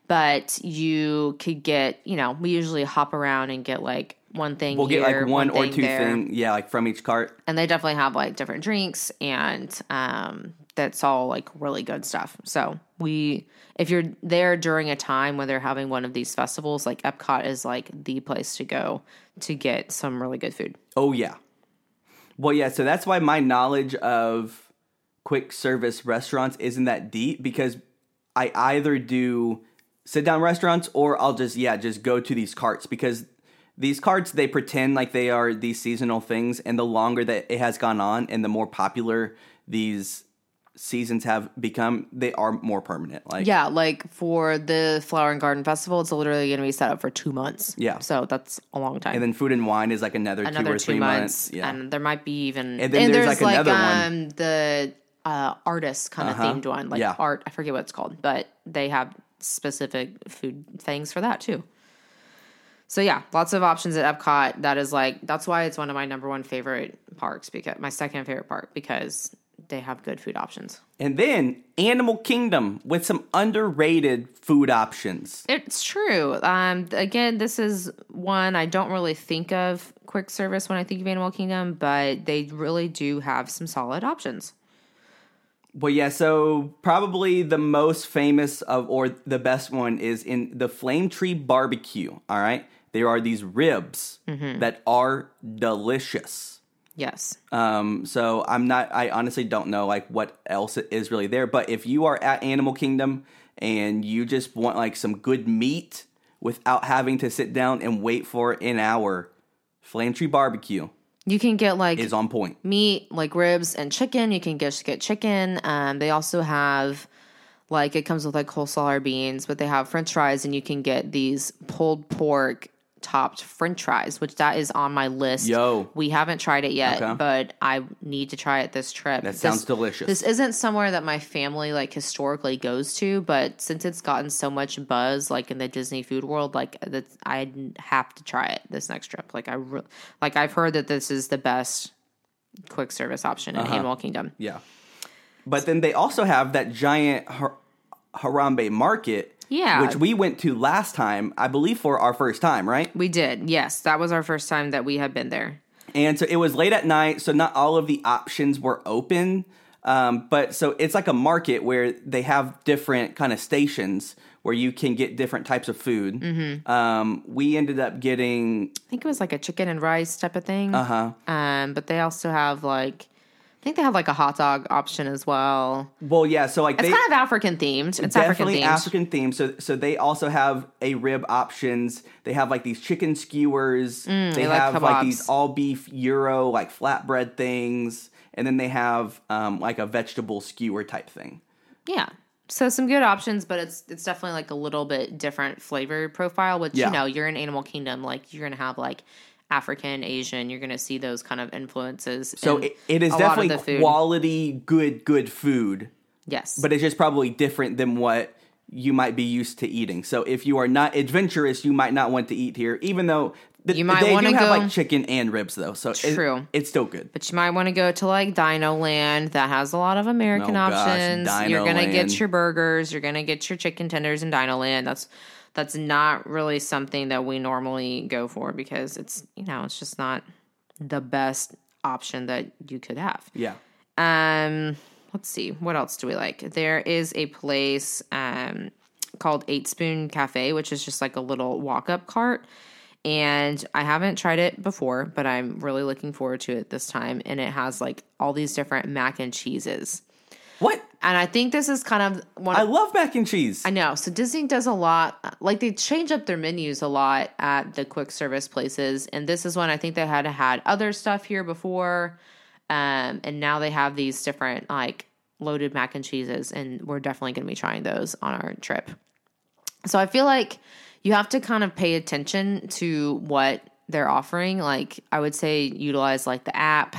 But you could get, you know, we usually hop around and get like one thing. we'll get like one, or two there. thing, yeah, like from each cart. and they definitely have like different drinks, and um, that's all like really good stuff. So we, if you're there during a time when they're having one of these festivals, like Epcot is like the place to go to get some really good food. Oh yeah. Well, yeah. So that's why my knowledge of quick service restaurants isn't that deep because I either do sit down restaurants or I'll just yeah just go to these carts because these cards they pretend like they are these seasonal things and the longer that it has gone on and the more popular these seasons have become they are more permanent like Yeah, like for the Flower and Garden Festival, it's literally going to be set up for two months. Yeah. so that's a long time. and then food and wine is like another, two Another or two three months, months, yeah and there might be even And then there's, like, another one. um the uh, artist kind of themed one, like Yeah. art. I forget what it's called, but they have specific food things for that too. So yeah, lots of options at Epcot. That is like that's why it's one of my number one favorite parks because my second favorite park because they have good food options. And then Animal Kingdom with some underrated food options. It's true. Um, again, this is one I don't really think of quick service when I think of Animal Kingdom, but they really do have some solid options. Well, yeah, so probably the most famous of, or the best one is in the Flame Tree Barbecue. All right. There are these ribs that are delicious. Yes. Um, so I'm not, I honestly don't know like what else is really there. But if you are at Animal Kingdom and you just want like some good meat without having to sit down and wait for an hour, Flame Tree Barbecue You can get like is on point. meat, like ribs and chicken. You can just get chicken. Um, they also have like it comes with like coleslaw or beans, but they have French fries, and you can get these pulled pork topped French fries, which that is on my list. Yo. we haven't tried it yet, Okay. but I need to try it this trip. That sounds This- delicious. This isn't somewhere that my family like historically goes to, but since it's gotten so much buzz, like in the Disney food world, like that, I have to try it this next trip. Like I, re- like I've heard that this is the best quick service option Uh-huh. in Animal Kingdom. Yeah. But then they also have that giant Har- Harambe market. Yeah. Which we went to last time, I believe for our first time, right? We did, yes, that was our first time that we had been there. And so it was late at night, so not all of the options were open. Um, but so it's like a market where they have different kind of stations where you can get different types of food. Mm-hmm. Um, we ended up getting I think it was like a chicken and rice type of thing. uh huh. Um, but they also have like, I think they have like a hot dog option as well. Well, yeah. So like It's they kind of African themed. It's definitely. African themed. So so they also have a rib options. They have like these chicken skewers. they Mm, they like have like kebabs. these all beef gyro like flatbread things, and then they have um, like a vegetable skewer type thing. Yeah. So some good options, but it's it's definitely like a little bit different flavor profile. Which Yeah. you know, you're in Animal Kingdom, like you're gonna have like African, Asian. You're going to see those kind of influences. So in it, it is a lot of definitely quality, good, good food, Yes, but it's just probably different than what you might be used to eating. So if you are not adventurous, you might not want to eat here, even though th- You might they do have go- like chicken and ribs though. So it- True. it's still good. But you might want to go to like Dino Land that has a lot of American Oh, gosh, options. you're gonna get your burgers, you're gonna get your chicken tenders in Dino Land. That's that's not really something that we normally go for because it's you know, it's just not the best option that you could have. Yeah. Um, let's see, what else do we like? There is a place um called Eight Spoon Cafe, which is just like a little walk up cart. And I haven't tried it before, but I'm really looking forward to it this time. And it has like all these different mac and cheeses. What? And I think this is kind of one I love mac and cheese. I know. So Disney does a lot. Like they change up their menus a lot at the quick service places, and this is one I think they had had other stuff here before, um, and now they have these different like loaded mac and cheeses, and we're definitely going to be trying those on our trip. So I feel like you have to kind of pay attention to what they're offering. Like I would say, utilize like the app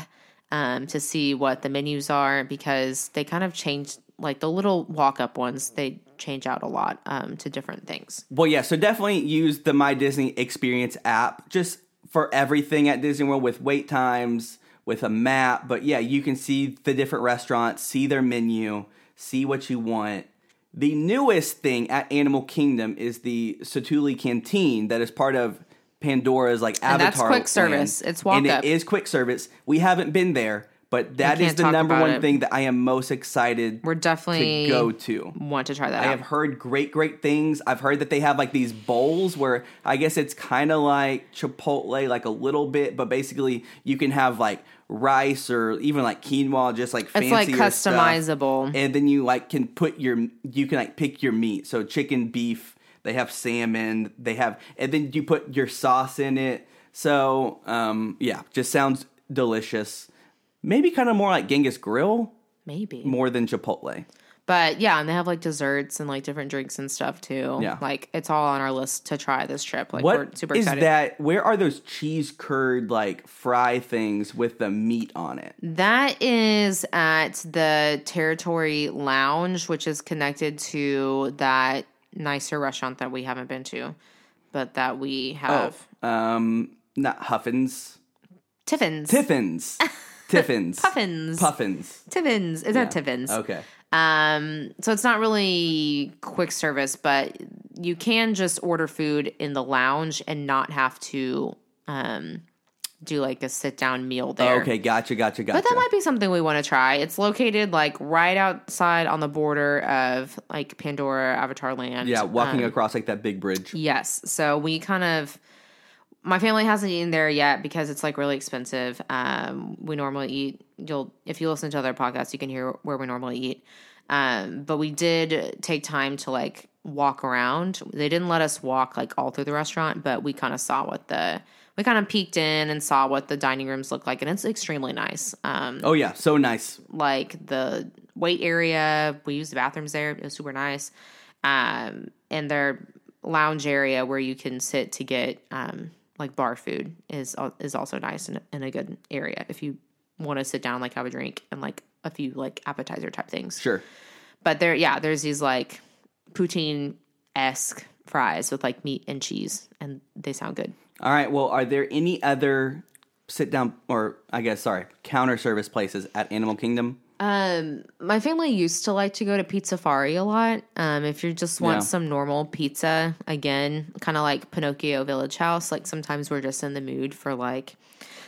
um, to see what the menus are because they kind of change. Like the little walk up ones, they change out a lot um, to different things. Well, yeah, so definitely use the My Disney Experience app just for everything at Disney World with wait times, with a map. But yeah, you can see the different restaurants, see their menu, see what you want. The newest thing at Animal Kingdom is the Satu'li Canteen that is part of Pandora's like And Avatar. that's quick service. It's walk and up. it is quick service. We haven't been there, but that is can't the talk number about one it. thing that I am most excited We're definitely to go to. want to try that. I out. have heard great, great things. I've heard that they have like these bowls where I guess it's kind of like Chipotle, like a little bit, but basically you can have like rice or even like quinoa, just like fancy. It's like stuff. customizable. And then you like can put your, you can like pick your meat. So chicken, beef. They have salmon. They have, and then you put your sauce in it. So um, yeah, just sounds delicious. Maybe kind of more like Genghis Grill, Maybe. more than Chipotle. But yeah, and they have like desserts and like different drinks and stuff too. Yeah. Like it's all on our list to try this trip. Like we're super is excited. that? Where are those cheese curd like fry things with the meat on it? That is at the Territory Lounge, which is connected to that nicer restaurant that we haven't been to, but that we have. Um, not Huffins, Tiffin's. Tiffins, Tiffins, Puffins. Puffins. Tiffins. Is that Tiffins? Okay, Um, so it's not really quick service, but you can just order food in the lounge and not have to um do like a sit down meal there. okay, gotcha, gotcha, gotcha. But that might be something we want to try. It's located like right outside on the border of like Pandora Avatar Land. yeah, walking Um, across like that big bridge. Yes. So we kind of my family hasn't eaten there yet because it's like really expensive. Um, we normally eat you'll if you listen to other podcasts, you can hear where we normally eat. Um, but we did take time to like walk around. They didn't let us walk like all through the restaurant, but we kind of saw what the we kind of peeked in and saw what the dining rooms look like, and it's extremely nice. Um, Oh yeah, so nice. like the wait area. We used the bathrooms there. It was super nice. Um, and their lounge area where you can sit to get um, like bar food is is also nice and, and a good area if you want to sit down, like have a drink and like a few like appetizer type things. Sure. But there, yeah, there's these like poutine esque fries with like meat and cheese, and they sound good. All right. Well, are there any other sit down or I guess sorry counter service places at Animal Kingdom? Um, my family used to like to go to Pizza Pizzafari a lot. Um, if you just want Yeah. some normal pizza, again, kind of like Pinocchio Village Haus, like sometimes we're just in the mood for like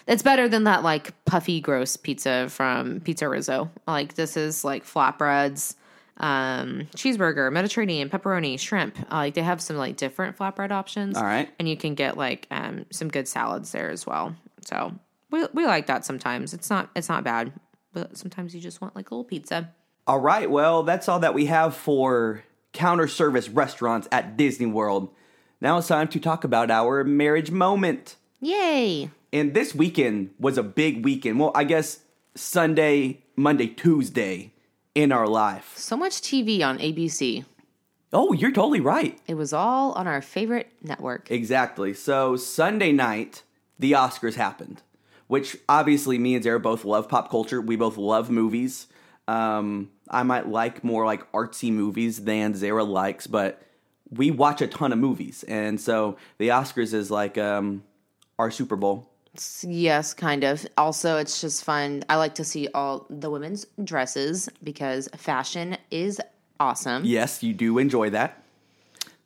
it's better than that like puffy gross pizza from PizzeRizzo. Like this is like flatbreads, um, cheeseburger, Mediterranean, pepperoni, shrimp. Uh, like they have some like different flatbread options. All right. And you can get like um some good salads there as well. So we we like that sometimes. It's not it's not bad, but sometimes you just want like a little pizza. All right, well, that's all that we have for counter service restaurants at Disney World. Now it's time to talk about our marriage moment. Yay! And this weekend was a big weekend. Well, I guess Sunday, Monday, Tuesday in our life. So much TV on ABC. Oh, you're totally right. It was all on our favorite network. Exactly. So Sunday night, the Oscars happened, which obviously me and Zara both love pop culture. We both love movies. Um, I might like more like artsy movies than Zara likes, but we watch a ton of movies, and so the Oscars is like um, our Super Bowl. Yes, kind of. Also, it's just fun. I like to see all the women's dresses because fashion is awesome. Yes, you do enjoy that.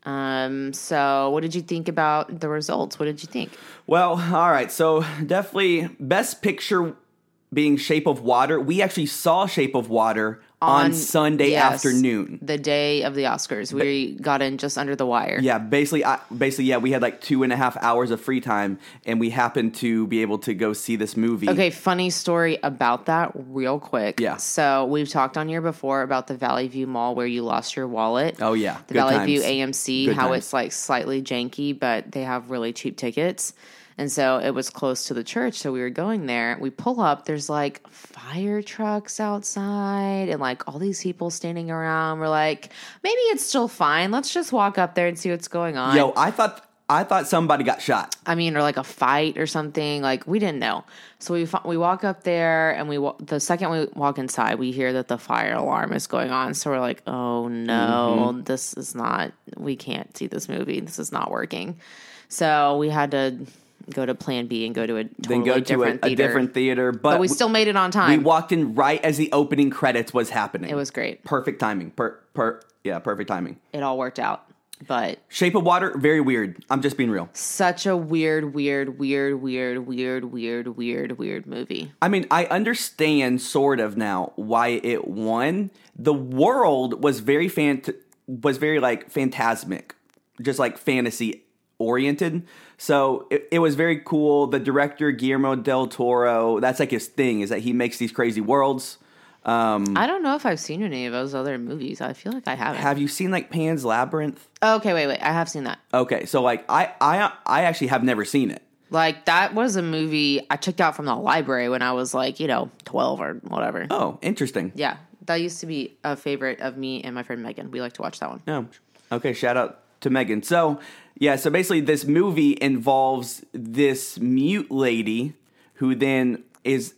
Um, so what did you think about the results? What did you think? Well, all right. So definitely best picture being Shape of Water. We actually saw Shape of Water on, On- Sunday yes. afternoon. The day of the Oscars, we got in just under the wire. Yeah, basically, I, basically, yeah, we had like two and a half hours of free time, and we happened to be able to go see this movie. Okay, funny story about that, real quick. Yeah. So we've talked on here before about the Valley View Mall where you lost your wallet. Oh yeah, the good Valley times. View AMC, Good how times. it's like slightly janky, but they have really cheap tickets. And so it was close to the church, so we were going there. We pull up, there's like fire trucks outside and like all these people standing around. We're like, maybe it's still fine. Let's just walk up there and see what's going on. Yo, I thought I thought somebody got shot. I mean, or like a fight or something. Like we didn't know. So we we walk up there, and we the second we walk inside, we hear that the fire alarm is going on. So we're like, oh no, Mm-hmm. this is not. We can't see this movie. This is not working. So we had to go to Plan B and go to a totally Then go to a, different a theater. different theater, but, but we still made it on time. we walked in right as the opening credits was happening. it was great. perfect timing. Per per yeah, perfect timing. It all worked out. But Shape of Water, very weird. I'm just being real. such a weird, weird, weird, weird, weird, weird, weird, weird movie. I mean, I understand sort of now why it won. The world was very fant was very like phantasmic, just like fantasy oriented. So it, it was very cool. The director Guillermo del Toro, that's like his thing, is that he makes these crazy worlds. Um, I don't know if I've seen any of those other movies. I feel like I haven't. have you seen like Pan's Labyrinth? Okay, wait, wait. I have seen that. Okay, so like I I I actually have never seen it. Like that was a movie I checked out from the library when I was like, you know, twelve or whatever. Oh, interesting. Yeah, that used to be a favorite of me and my friend Megan. We like to watch that one. Oh, okay. Shout out to Megan. So, yeah, so basically, this movie involves this mute lady who then is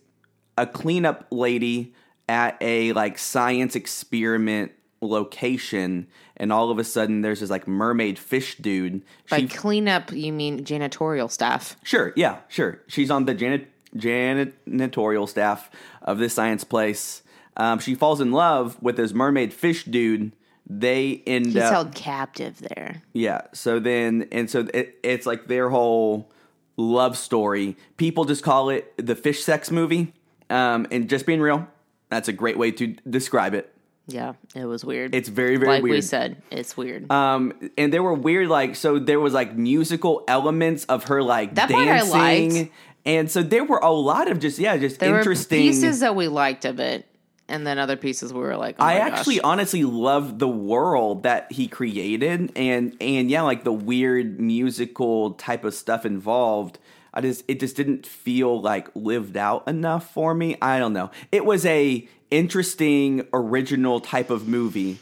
a cleanup lady at a like science experiment location, and all of a sudden, there's this like mermaid fish dude. By She, cleanup, you mean janitorial staff? sure, yeah, sure. She's on the janit- janitorial staff of this science place. Um, she falls in love with this mermaid fish dude. They end He's up held captive there. Yeah. So then, and so it, it's like their whole love story. People just call it the fish sex movie. Um, and just being real, that's a great way to describe it. Yeah, it was weird. It's very, very weird. like we said, it's weird. Um, and there were weird, like, so there was like musical elements of her like That part I dancing. liked. And so there were a lot of just, yeah, just there interesting. pieces that we liked of it, and then other pieces we were like, oh I my gosh. actually honestly love the world that he created and and yeah, like the weird musical type of stuff involved. I just it just didn't feel like lived out enough for me. I don't know. It was a interesting original type of movie,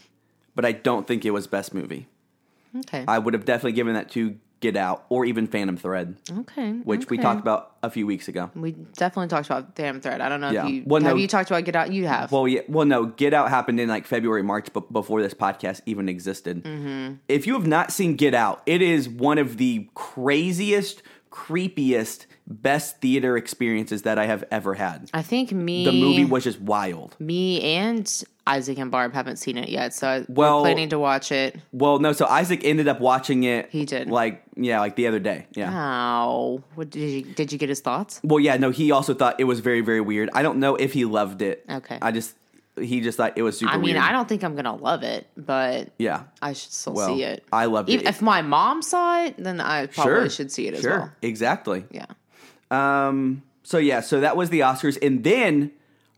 but I don't think it was best movie. okay, I would have definitely given that to Get Out or even Phantom Thread, okay, which we talked about a few weeks ago. We definitely talked about Phantom Thread. I don't know Yeah. if you Well, have no- you talked about Get Out. You have. Well, yeah, well, no, Get Out happened in like February, March, but before this podcast even existed. Mm-hmm. If you have not seen Get Out, it is one of the craziest, creepiest, best theater experiences that I have ever had. I think me, The movie was just wild. me and Isaac and Barb haven't seen it yet, so I- Well- we're planning to watch it. Well, no, so Isaac ended up watching it. He did. like yeah, like the other day. Yeah. How? What did you did you get his thoughts? Well, yeah, no, he also thought it was very, very weird. I don't know if he loved it. Okay. I just he just thought it was super I mean, weird. I don't think I'm gonna love it, but Yeah. I should still Well, see it. I loved Even it. If my mom saw it, then I probably sure. should see it as sure. well. Exactly. Yeah. Um. So yeah. So that was the Oscars, and then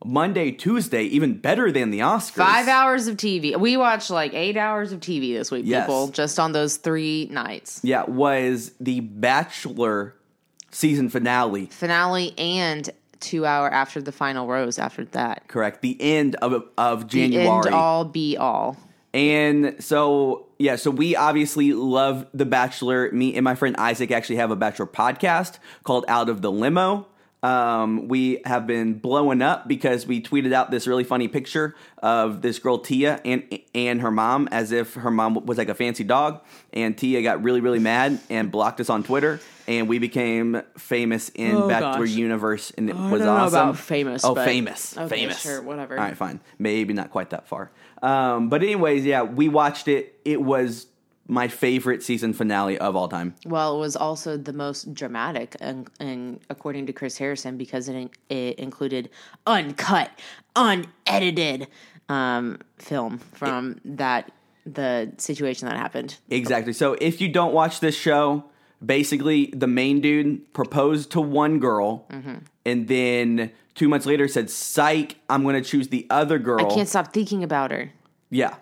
Monday, Tuesday, even better than the Oscars. Five hours of TV. We watched like eight hours of TV this week, Yes. people, just on those three nights. Yeah, was the Bachelor season finale. Finale and two hour after the final rose after that. Correct. The end of of The January. end all be all. And so, yeah, so we obviously love The Bachelor. Me and my friend Isaac actually have a Bachelor podcast called Out of the Limo. Um, we have been blowing up because we tweeted out this really funny picture of this girl Tia and and her mom as if her mom was like a fancy dog, and Tia got really really mad and blocked us on Twitter, and we became famous in Oh, Bachelor gosh. universe, and it I was don't know awesome. about famous, Oh, famous, Okay, famous. sure, whatever. All right, fine. Maybe not quite that far. Um, but anyways, yeah, we watched it. It was my favorite season finale of all time. Well, it was also the most dramatic, and, and according to Chris Harrison, because it, it included uncut, unedited um, film from that the situation that happened. Exactly. So if you don't watch this show, basically the main dude proposed to one girl, Mm-hmm. and then two months later said, "Psych, I'm going to choose the other girl." I can't stop thinking about her. Yeah.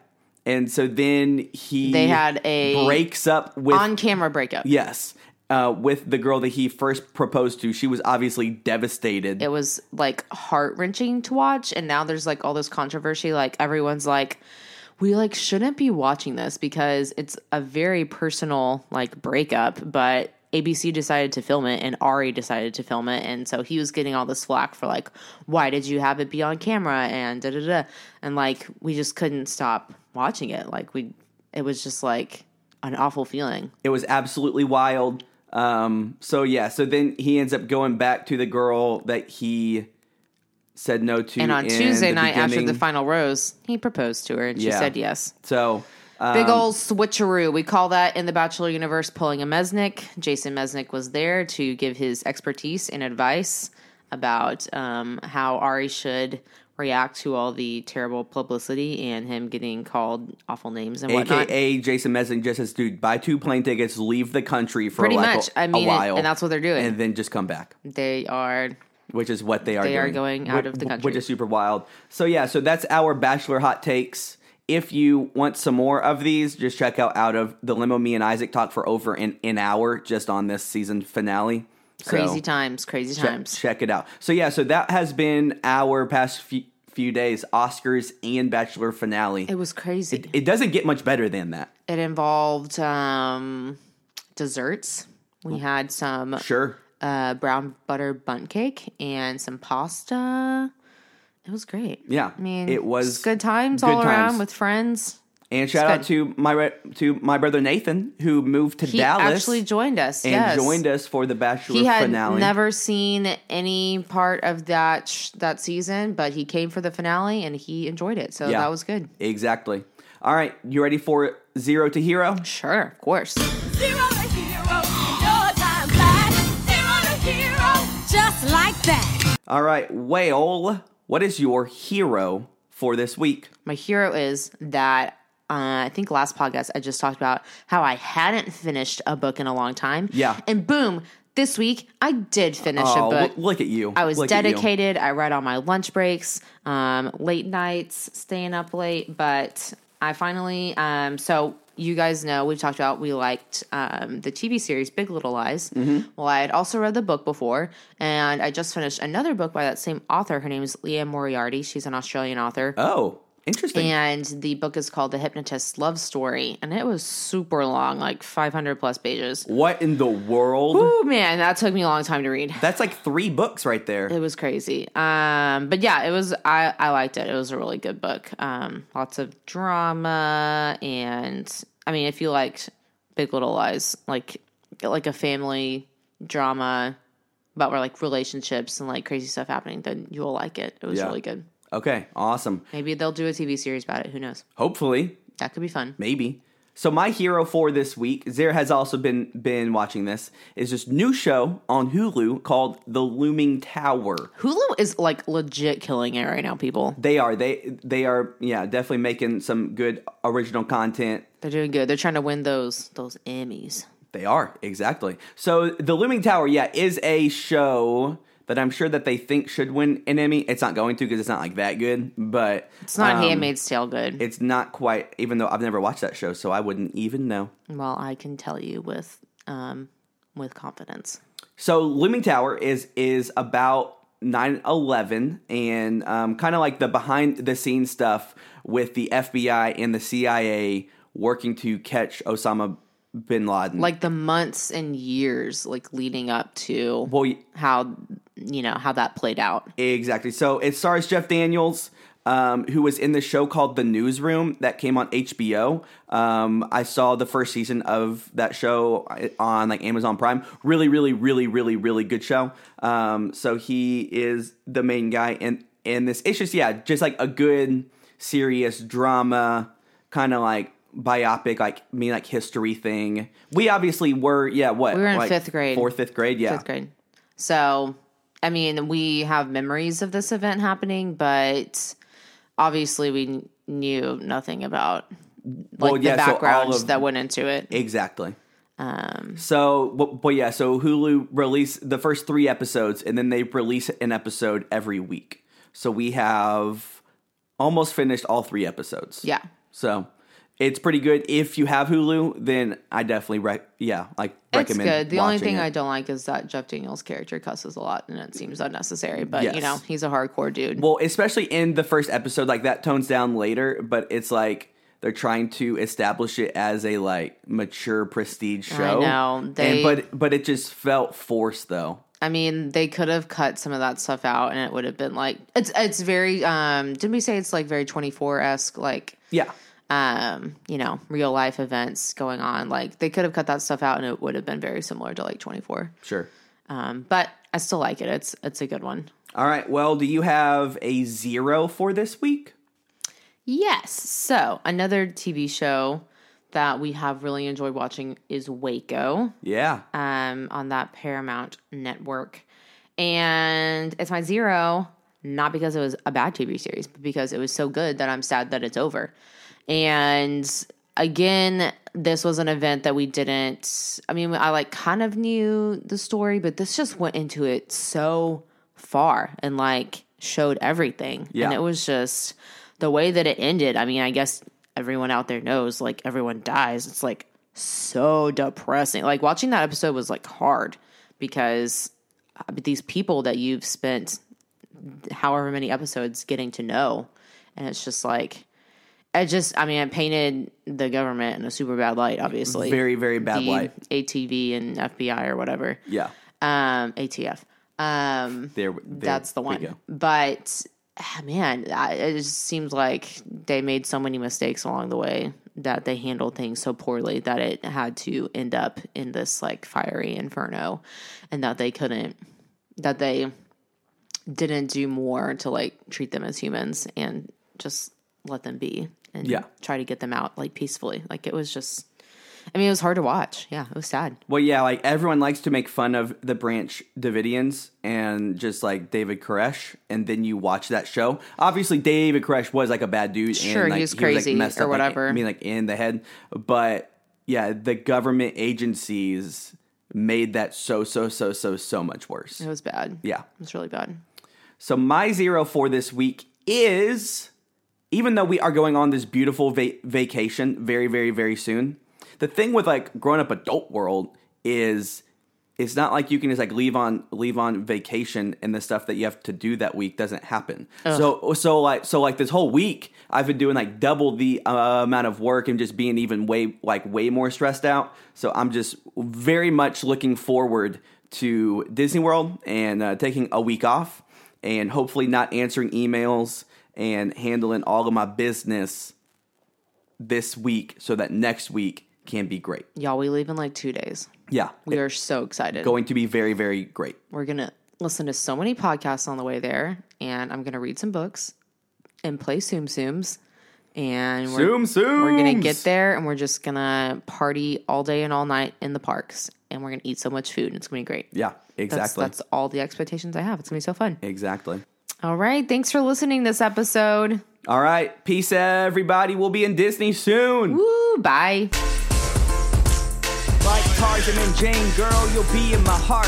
And so then he They had a breaks up with On camera breakup. yes uh, with the girl that he first proposed to. She was obviously devastated. It was like heart wrenching to watch, and now there's like all this controversy. Like everyone's like, we like shouldn't be watching this because it's a very personal like breakup, but ABC decided to film it and Ari decided to film it, and so he was getting all this flack for like, why did you have it be on camera and da da da, and like we just couldn't stop watching it. Like we, it was just like an awful feeling. It was absolutely wild. Um, so yeah, so then he ends up going back to the girl that he said no to. And on Tuesday night after the final rose, he proposed to her and she Yeah. said yes. So um, Big old switcheroo. We call that in the Bachelor universe pulling a Mesnick. Jason Mesnick was there to give his expertise and advice about um, how Ari should react to all the terrible publicity and him getting called awful names and whatnot. AKA Jason Mesnick just says, dude, buy two plane tickets, leave the country for Pretty like much. A, I mean, a while, and that's what they're doing. and then just come back. they are which is what they are They are going out of the country. Which is super wild. So yeah, so that's our bachelor hot takes. If you want some more of these, just check out out of the limo. Me and Isaac talk for over an, an hour just on this season finale. So crazy times, crazy check, times. check it out. So yeah, so that has been our past few, few days: Oscars and Bachelor finale. It was crazy. It doesn't get much better than that. It involved um, desserts. We had some Sure. uh, brown butter bundt cake and some pasta. It was great. Yeah, I mean, it was good times good all around with friends. And shout out to my to my brother Nathan who moved to Dallas. He Dallas actually joined us. and yes. joined us for the Bachelor He had finale. never seen any part of that sh- that season, but he came for the finale and he enjoyed it. So Yeah. that was good. Exactly. All right, you ready for zero to hero? Sure, of course. Zero to hero, your time flies. Zero to hero, just like that. All right, Whale, what is your hero for this week? My hero is that uh, I think last podcast I just talked about how I hadn't finished a book in a long time. Yeah. And boom, this week I did finish Oh, a book. look, look at you. I was Look dedicated. I read on my lunch breaks, um, late nights, staying up late, but I finally um, so you guys know we've talked about we liked um, the TV series Big Little Lies. Mm-hmm. Well, I had also read the book before, and I just finished another book by that same author. Her name is Liane Moriarty. She's an Australian author. Oh, interesting. And the book is called The Hypnotist's Love Story. And it was super long, like 500 plus pages. what in the world? Oh, man, that took me a long time to read. That's like three books right there. It was crazy. Um, but yeah, it was, I, I liked it. It was a really good book. Um, lots of drama. And I mean, if you liked Big Little Lies, like, like a family drama about where like relationships and like crazy stuff happening, then you will like it. It was Yeah. really good. Okay, awesome. Maybe they'll do a TV series about it. Who knows? Hopefully, That could be fun. maybe. So my hero for this week, Zara has also been been watching this, is this new show on Hulu called The Looming Tower. Hulu is like legit killing it right now, people. They are they they are yeah definitely making some good original content. They're doing good. They're trying to win those those Emmys. They are exactly. So The Looming Tower, yeah, is a show that I'm sure that they think should win an Emmy. It's not going to because it's not like that good, but It's not um, Handmaid's Tale good. It's not quite. Even though I've never watched that show, so I wouldn't even know. well, I can tell you with um with confidence. So Looming Tower is is about 9 11 and um, kind of like the behind the scenes stuff with the FBI and the CIA working to catch Osama bin Laden. Like the months and years like leading up to well, how you know how that played out. Exactly. So it stars Jeff Daniels, um, who was in the show called The Newsroom that came on HBO. Um, I saw the first season of that show on like Amazon Prime. Really, really, really, really, really good show. Um, so he is the main guy, and and this it's just yeah, just like a good serious drama, kind of like biopic, like me like history thing. We obviously were yeah what We were in like, fifth grade. fourth fifth grade yeah Fifth grade. So, I mean, we have memories of this event happening, but obviously we knew nothing about like Well, yeah, the so backgrounds of- that went into it. Exactly. Um, so, but, but yeah, so Hulu released the first three episodes, and then they release an episode every week. So we have almost finished all three episodes. Yeah. So it's pretty good. If you have Hulu, then I definitely rec- yeah, like It's good. The only thing it. I don't like is that Jeff Daniels character cusses a lot and it seems unnecessary. But Yes. you know, he's a hardcore dude. well, especially in the first episode, like that tones down later, but it's like they're trying to establish it as a like mature prestige show. know. And- They- but but it just felt forced though. I mean, they could have cut some of that stuff out and it would have been like it's it's very um didn't we say it's like very 24 esque like Yeah. Um, you know, real life events going on. Like they could have cut that stuff out and it would have been very similar to like 24. Sure. Um, but I still like it. It's it's a good one. All right. Well, do you have a zero for this week? Yes. So another TV show that we have really enjoyed watching is Waco. Yeah. um, on that Paramount network. And it's my zero, not because it was a bad TV series, but because it was so good that I'm sad that it's over. And again, this was an event that we didn't, I mean, I like kind of knew the story, but this just went into it so far and like showed everything. Yeah. And it was just the way that it ended. I mean, I guess everyone out there knows like everyone dies. It's like so depressing. Like watching that episode was like hard because uh, these people that you've spent however many episodes getting to know, and it's just like it just. I mean, it painted the government in a super bad light. Obviously, Very, very bad the light. ATV and FBI or whatever. Yeah. Um, ATF. Um, There, there that's the one. But ah, man, I, it just seems like they made so many mistakes along the way that they handled things so poorly that it had to end up in this like fiery inferno, and that they couldn't, that they didn't do more to like treat them as humans and just let them be and Yeah. try to get them out like peacefully. Like it was just. I mean, it was hard to watch. Yeah, it was sad. Well, yeah, like everyone likes to make fun of the Branch Davidians and just like David Koresh, and then you watch that show. Obviously, David Koresh was like a bad dude. Sure, and, he like, was like, crazy messed or up, like, whatever. I mean, like in the head. But yeah, the government agencies made that so, so, so, so, so much worse. It was bad. Yeah. It was really bad. So my zero for this week is even though we are going on this beautiful va- vacation very, very, very soon. The thing with like growing up adult world is it's not like you can just like leave on leave on vacation and the stuff that you have to do that week doesn't happen. So so like so like this whole week I've been doing like double the uh, amount of work and just being even way like way more stressed out. So I'm just very much looking forward to Disney World and uh, taking a week off and hopefully not answering emails and handling all of my business this week so that next week can be great. Y'all, we leave in like two days. Yeah. We are so excited. going to be very, very great. We're going to listen to so many podcasts on the way there, and I'm going to read some books and play Zoom Zooms. And we're, Zoom, zoom. we're going to get there and we're just going to party all day and all night in the parks. And we're going to eat so much food, and it's going to be great. Yeah, That's, exactly. that's all the expectations I have. It's going to be so fun. exactly. All right. Thanks for listening this episode. All right. Peace, everybody. We'll be in Disney soon. Woo. Bye. Like Tarzan and Jane, girl, you'll be in my heart.